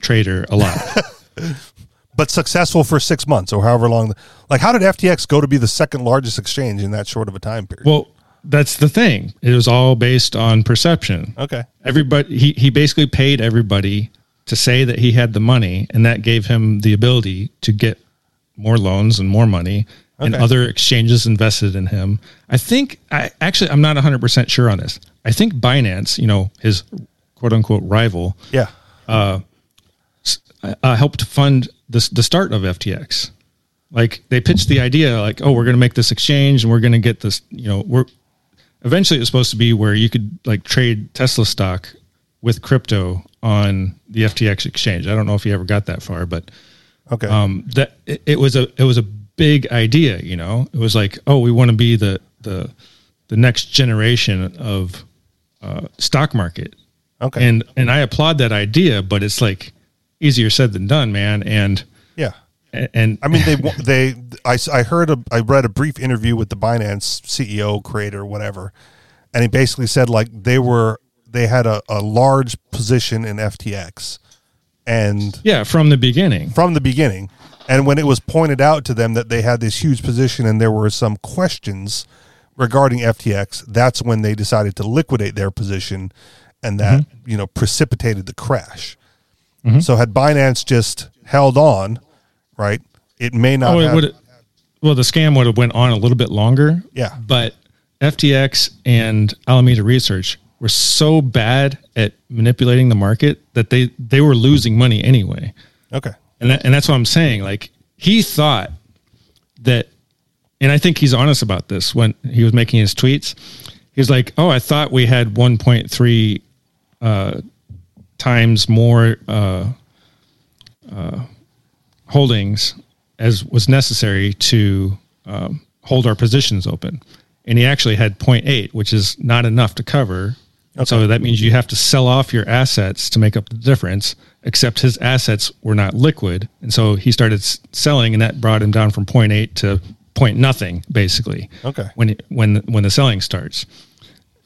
trader alive. [LAUGHS] but successful for six months or however long. Like, how did FTX go to be the second largest exchange in that short of a time period? well, that's the thing. It was all based on perception. okay. everybody he, he basically paid everybody to say that he had the money and that gave him the ability to get more loans and more money and other exchanges invested in him. I think i actually i'm not 100% sure on this. I think binance you know his quote unquote rival Yeah. uh, helped fund this, the start of ftx like they pitched the idea like oh we're going to make this exchange and we're going to get this you know we're eventually it was supposed to be where you could like trade tesla stock with crypto on the ftx exchange. I don't know if you ever got that far but Okay. um that it, it was a it was a big idea you know? It was like oh we want to be the the the next generation of uh, stock market. Okay. and and i applaud that idea but it's like easier said than done man and yeah. and I mean, they [LAUGHS] they I heard a I read a brief interview with the Binance CEO, creator, whatever, and he basically said like they were they had a, a large position in FTX, and yeah from the beginning. From the beginning, and when it was pointed out to them that they had this huge position and there were some questions regarding FTX, that's when they decided to liquidate their position, and that Mm-hmm. you know precipitated the crash. So had Binance just held on, right, it may not. Oh, it have, would. Well, the scam would have went on a little bit longer. Yeah. But FTX and Alameda Research were so bad at manipulating the market that they they were losing money anyway. okay. And that, and that's what I'm saying. Like he thought that, and I think he's honest about this when he was making his tweets. He's like, "Oh, I thought we had 1.3 uh, times more uh, uh, holdings as was necessary to um, hold our positions open." And he actually had 0.8, which is not enough to cover. So that means you have to sell off your assets to make up the difference. Except his assets were not liquid, and so he started s- selling, and that brought him down from 0.8 to point nothing, basically. Okay. When it, when when the selling starts,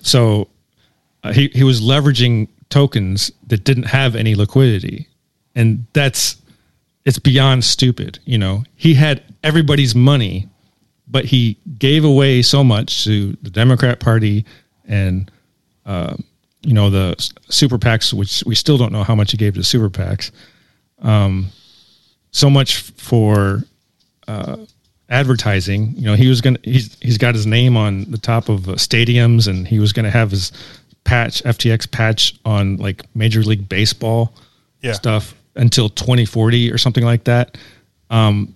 so uh, he he was leveraging tokens that didn't have any liquidity, and that's it's beyond stupid. You know, he had everybody's money, but he gave away so much to the Democrat Party and uh, you know the super PACs, which we still don't know how much he gave to super PACs. Um, so much for uh, advertising. You know, he was gonna he's he's got his name on the top of uh, stadiums, and he was gonna have his patch FTX patch on like Major League Baseball Yeah. stuff until 2040 or something like that. Um,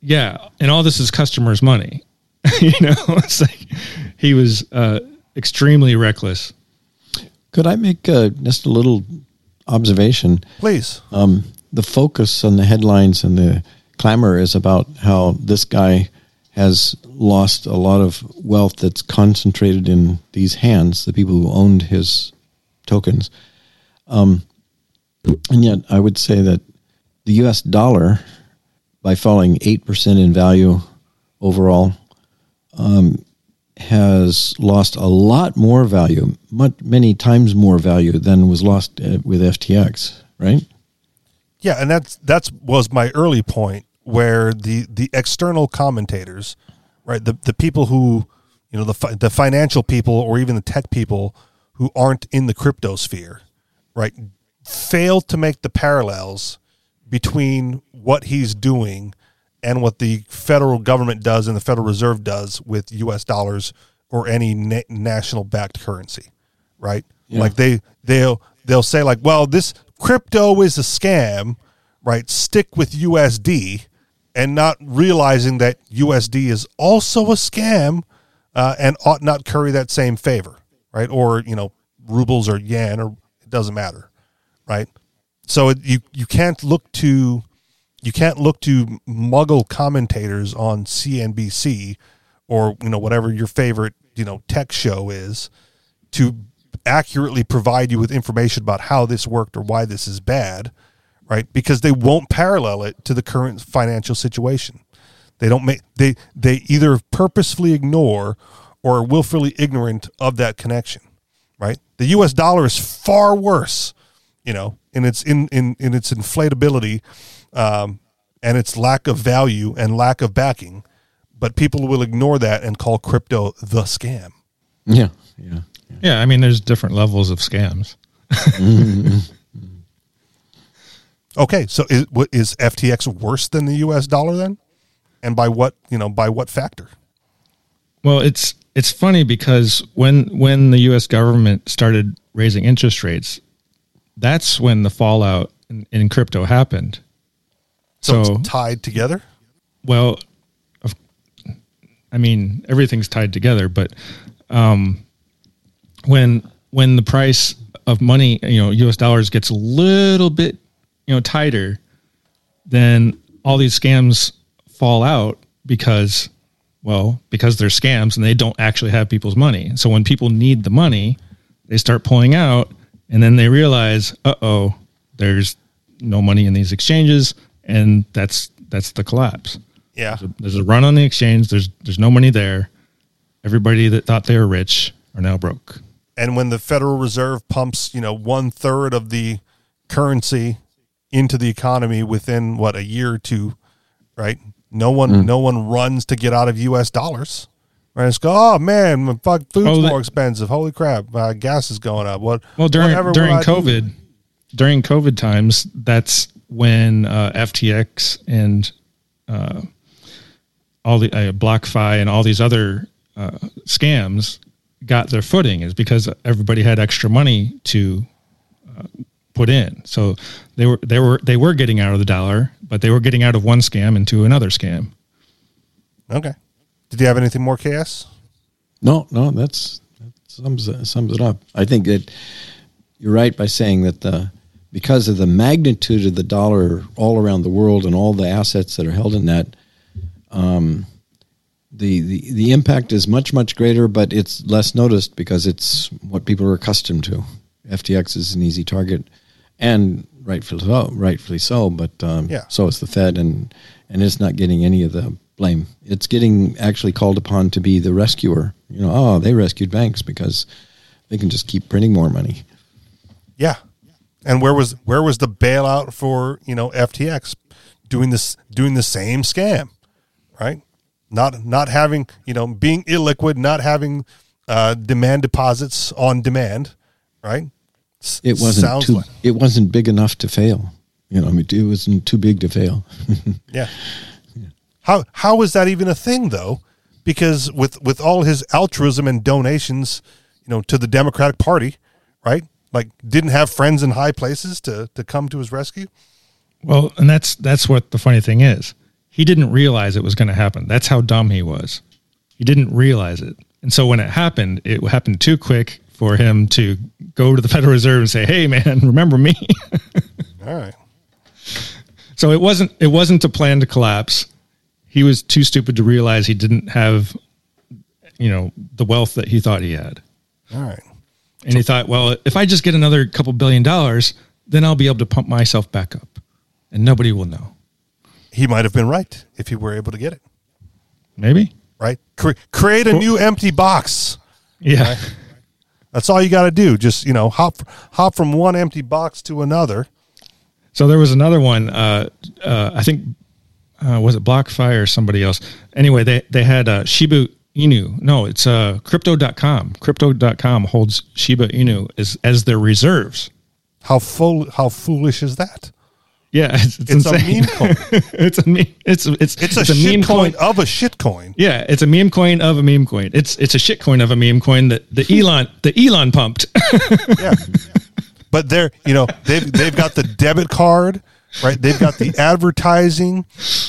yeah, and all this is customers' money. [LAUGHS] you know, [LAUGHS] it's like he was uh, extremely reckless. Could I make uh, just a little observation? Please. um, the focus on the headlines and the clamor is about how this guy has lost a lot of wealth that's concentrated in these hands, the people who owned his tokens. Um, and yet, I would say that the U.S. dollar, by falling eight percent in value overall, um, has lost a lot more value, much, many times more value than was lost uh, with FTX. Right? Yeah, and that's that's was my early point where the the external commentators, right, the the people who, you know, the the financial people or even the tech people who aren't in the crypto sphere, right, fail to make the parallels between what he's doing and what the federal government does and the Federal Reserve does with US dollars or any na- national backed currency, right? Yeah. Like they they'll they'll say like, well, this crypto is a scam, right? Stick with USD, and not realizing that USD is also a scam uh, and ought not curry that same favor, right? Or you know, rubles or yen, or it doesn't matter, right? So it, you you can't look to you can't look to muggle commentators on CNBC or you know whatever your favorite you know tech show is to accurately provide you with information about how this worked or why this is bad, right? Because they won't parallel it to the current financial situation. They don't make they they either purposefully ignore or are willfully ignorant of that connection, right? The U.S. dollar is far worse, you know, in its in in in its inflatability, um, and its lack of value and lack of backing. But people will ignore that and call crypto the scam. Yeah, yeah. Yeah, I mean, there's different levels of scams. [LAUGHS] Okay, so is, what- is FTX worse than the U.S. dollar then? And by what you know by what factor? Well, it's it's funny because when when the U.S. government started raising interest rates, that's when the fallout in, in crypto happened. So, So- it's tied together. Well, I mean, everything's tied together, but um, when when the price of money, you know, U.S. dollars gets a little bit, you know, tighter, then all these scams fall out because, well, because they're scams and they don't actually have people's money. So when people need the money, they start pulling out, and then they realize, uh oh, there's no money in these exchanges, and that's that's the collapse. Yeah, There's a run on the exchange. There's there's no money there. Everybody that thought they were rich are now broke. and when the Federal Reserve pumps you know one third of the currency into the economy within what a year or two, right? No one no one runs to get out of U.S. dollars. Right? It's go, oh man, fuck, food's Oh, that- more expensive. Holy crap, uh, gas is going up. What? Well, during during I do? COVID, during COVID times, that's when uh, FTX and uh, all the uh, BlockFi and all these other uh, scams got their footing is because everybody had extra money to uh, put in. So they were they were they were getting out of the dollar, but they were getting out of one scam into another scam. Okay. Did you have anything more, KS? No, no, that's that sums it- sums it up. I think that you're right by saying that the because of the magnitude of the dollar all around the world and all the assets that are held in that, um, the, the the impact is much much greater, but it's less noticed because it's what people are accustomed to. FTX is an easy target, and rightfully so. Rightfully so, but um, Yeah. so is the Fed, and and it's not getting any of the blame. It's getting actually called upon to be the rescuer. You know, oh, they rescued banks because they can just keep printing more money. Yeah. And where was where was the bailout for you know FTX doing this doing the same scam, right? Not not having you know being illiquid, not having uh, demand deposits on demand, right? S- It wasn't sounds too. like- It wasn't big enough to fail. You know, I mean, it wasn't too big to fail. [LAUGHS] Yeah. How how is that even a thing though? Because with with all his altruism and donations, you know, to the Democratic Party, right? Like didn't have friends in high places to to come to his rescue. Well, and that's that's what the funny thing is. He didn't realize it was going to happen. That's how dumb he was. He didn't realize it. And so when it happened, it happened too quick for him to go to the [LAUGHS] Federal Reserve and say, "Hey man, [LAUGHS] remember me?" All right. [LAUGHS] so it wasn't it wasn't a plan to collapse. He was too stupid to realize he didn't have you know, the wealth that he thought he had. All right. And he thought, well, if I just get another couple billion dollars, then I'll be able to pump myself back up. And nobody will know. He might have been right if he were able to get it. Maybe? Right. Cre- create a new empty box. Yeah. That's all you got to do. Just you know, hop hop from one empty box to another. So there was another one. Uh, uh, I think uh, was it BlockFi or somebody else. Anyway, they they had uh, Shiba Inu. No, it's uh, Crypto.com. Crypto.com holds Shiba Inu as as their reserves. How full? How foolish is that? Yeah, [LAUGHS] it's, it's, It's a meme coin. [LAUGHS] it's a meme. It's it's It's a shit coin of a shit coin. Yeah, it's a meme coin of a meme coin. It's it's a shit coin of a meme coin that the [LAUGHS] Elon the Elon pumped. Yeah. But they're, you know, they've they've got the debit card, right? They've got the [LAUGHS] advertising.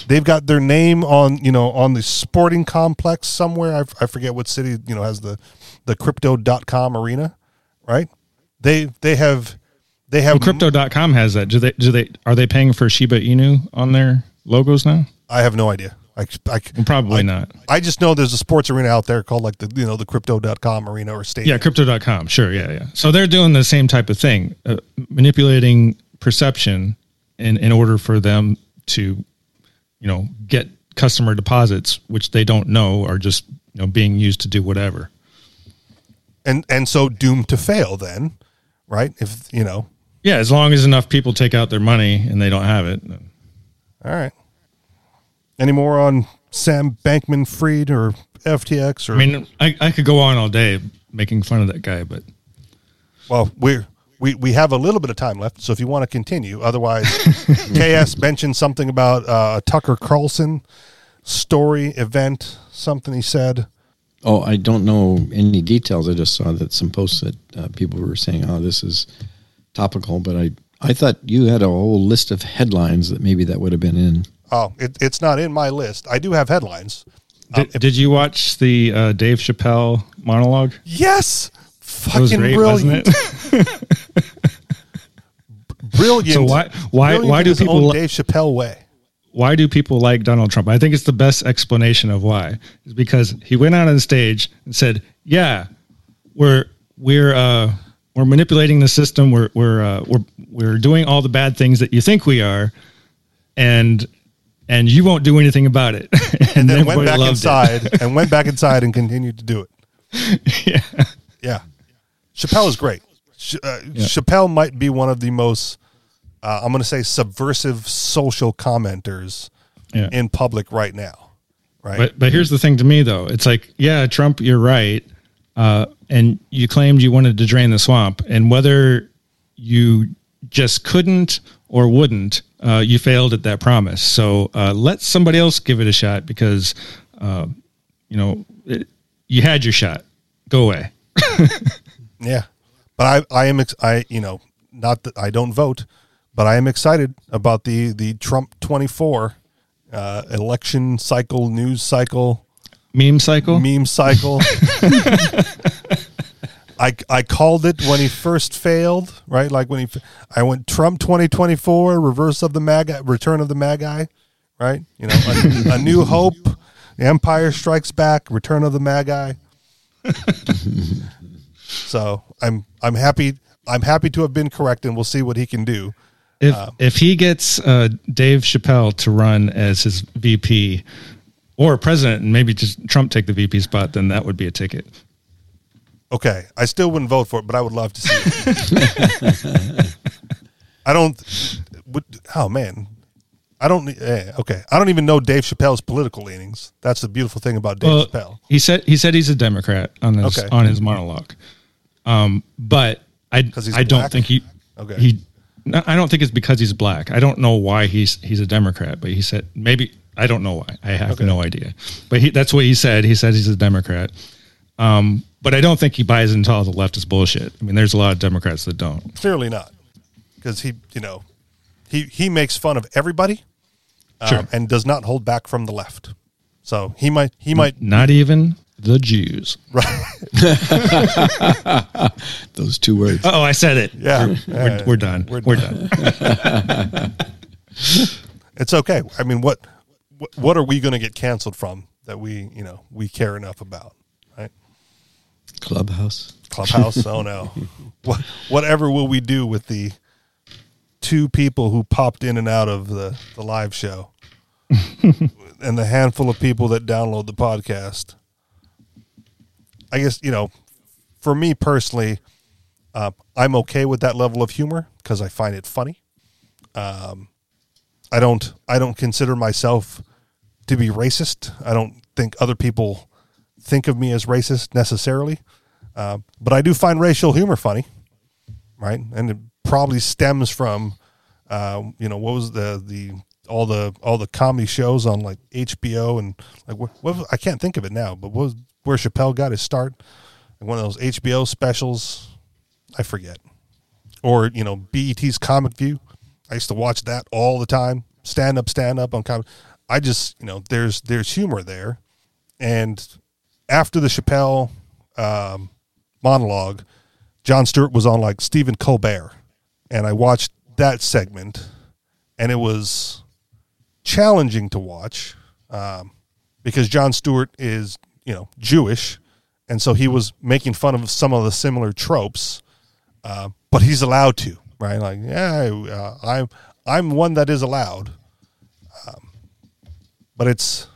They've got their name on, you know, on the sporting complex somewhere. I, I forget what city, you know, has the the crypto.com arena, right? They they have they have Crypto.com has that. Do they do they are they paying for Shiba Inu on their logos now? I have no idea. I, I, Probably I- not. I just know there's a sports arena out there called like the you know the crypto.com arena or stadium. Yeah, crypto.com. Sure, yeah, yeah. So they're doing the same type of thing, uh, manipulating perception in in order for them to you know, get customer deposits which they don't know are just, you know, being used to do whatever. and and so doomed to fail then, right? If you know, Yeah, as long as enough people take out their money and they don't have it. all right. Any more on Sam Bankman-Fried or FTX or I mean, I, I could go on all day making fun of that guy, but well, we're we, we have a little bit of time left, so if you want to continue, otherwise, [LAUGHS] KS mentioned something about uh, a Tucker Carlson story event, something he said. Oh, I don't know any details. I just saw that some posts that uh, people were saying, "Oh, this is topical." But I, I thought you had a whole list of headlines that maybe that would have been in. Oh, it, it's not in my list. I do have headlines. did, did you watch the uh, Dave Chappelle monologue? Yes, It was fucking great, brilliant, wasn't it? [LAUGHS] brilliant. So why- why- Brilliant why do people Dave Chappelle way? why do people like Donald Trump? I think it's the best explanation of why. Is because he went out on stage and said, "Yeah, we're we're uh, we're manipulating the system. We're we're uh, we're we're doing all the bad things that you think we are, and and you won't do anything about it." [LAUGHS] and then went back inside and went back inside and continued to do it. [LAUGHS] Yeah. Yeah, Chappelle is great. Uh, Chappelle might be one of the most, uh, I'm going to say, subversive social commenters Yeah. in public right now. Right? But but here's the thing to me though, it's like yeah, Trump, you're right, uh, and you claimed you wanted to drain the swamp, and whether you just couldn't or wouldn't, uh, you failed at that promise. So uh, let somebody else give it a shot because uh, you know it, you had your shot. Go away. [LAUGHS] yeah, but I, I am, ex- I, you know, not that I don't vote, but I am excited about the the Trump 24 uh, election cycle, news cycle. Meme cycle. meme cycle. [LAUGHS] I I called it when he first failed, right? Like when he, I went Trump twenty twenty four, reverse of the MAGA, return of the MAGI, right? You know, a, a new hope, the Empire Strikes Back, return of the MAGA. [LAUGHS] so I'm I'm happy I'm happy to have been correct, and we'll see what he can do. If Um, if he gets uh, Dave Chappelle to run as his VP or president, and maybe just Trump take the VP spot, then that would be a ticket. Okay, I still wouldn't vote for it, but I would love to see it. I don't. Would, oh man, I don't. Eh, okay, I don't even know Dave Chappelle's political leanings. That's the beautiful thing about Dave Well, Chappelle. he said he said he's a Democrat on his Okay. on his monologue, um, but I I don't think he Okay. he no, I don't think it's because he's black. I don't know why he's he's a Democrat, but he said maybe I don't know why. I have Okay. no idea, but he, that's what he said. He said he's a Democrat. Um, but I don't think he buys into all the leftist bullshit. I mean, there's a lot of Democrats that don't. Clearly not, because he, you know, he he makes fun of everybody, um, Sure. and does not hold back from the left. So he might he might Not even the Jews. right. [LAUGHS] Those two words. Oh, I said it. Yeah, We're, we're done. We're We're, done. [LAUGHS] It's okay. I mean, what what, what are we going to get canceled from that we you know we care enough about, right? Clubhouse. Clubhouse. [LAUGHS] oh no. What, whatever will we do with the two people who popped in and out of the, the live show and the handful of people that download the podcast? I guess, you know, for me personally, uh, I'm okay with that level of humor because I find it funny. Um, I don't I don't consider myself to be racist. I don't think other people think of me as racist necessarily. Uh, but I do find racial humor funny, right? And it probably stems from Uh, you know, what was the the all the all the comedy shows on like HBO and like what, what I can't think of it now, but what was where Chappelle got his start? One of those HBO specials. I forget. Or you know, BET's Comic View. I used to watch that all the time. Stand up, stand up on comic. I just you know, there's there's humor there, and after the Chappelle um, monologue, Jon Stewart was on like Stephen Colbert, and I watched that segment, and it was challenging to watch um, because Jon Stewart is you know Jewish, and so he was making fun of some of the similar tropes, uh, but he's allowed to, right? Like, yeah, uh, I'm I'm one that is allowed, um, but it's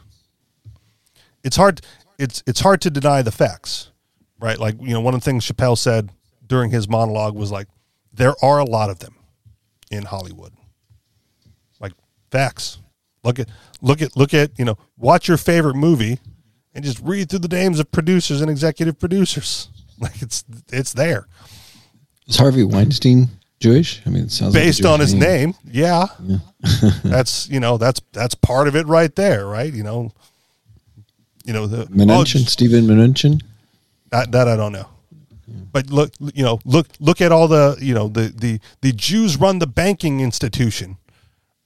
it's hard it's it's hard to deny the facts, right? Like you know, one of the things Chappelle said during his monologue was like, there are a lot of them in Hollywood, like facts. Look at look at look at you know, watch your favorite movie and just read through the names of producers and executive producers. [LAUGHS] Like it's it's there Is Harvey Weinstein Jewish? I mean, it sounds based Jewish on his name. name. Yeah, [LAUGHS] [LAUGHS] that's you know that's that's part of it right there, right? You know, you know the Mnuchin, oh, Steven. That, that I don't know. But look, you know, look, look at all the, you know, the the the Jews run the banking institution,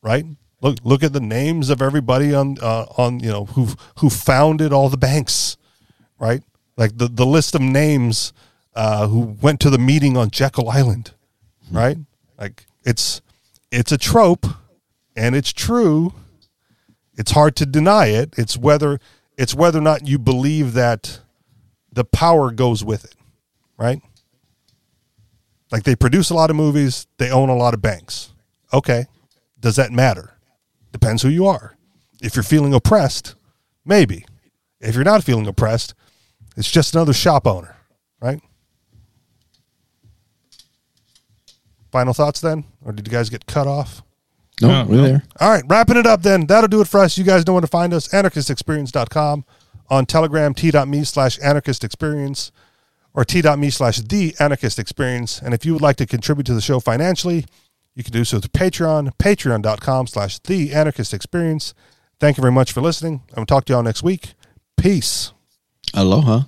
right? Look, look at the names of everybody on uh, on you know who who founded all the banks, right? Like the the list of names uh, who went to the meeting on Jekyll Island, right? Like it's it's a trope, and it's true. It's hard to deny it. It's whether it's whether or not you believe that the power goes with it, right? Like they produce a lot of movies, they own a lot of banks. Okay. Does that matter? Depends who you are. If you're feeling oppressed, maybe. If you're not feeling oppressed, it's just another shop owner, right? Final thoughts then? Or did you guys get cut off? No, No, we're there. All right, wrapping it up then. That'll do it for us. You guys know where to find us. Anarchistexperience.com on Telegram, t.me slash anarchist experience or t.me slash the anarchist experience. And if you would like to contribute to the show financially, you can do so through Patreon, patreon.com slash the anarchist experience. Thank you very much for listening. I'm going to talk to y'all next week. Peace. Aloha.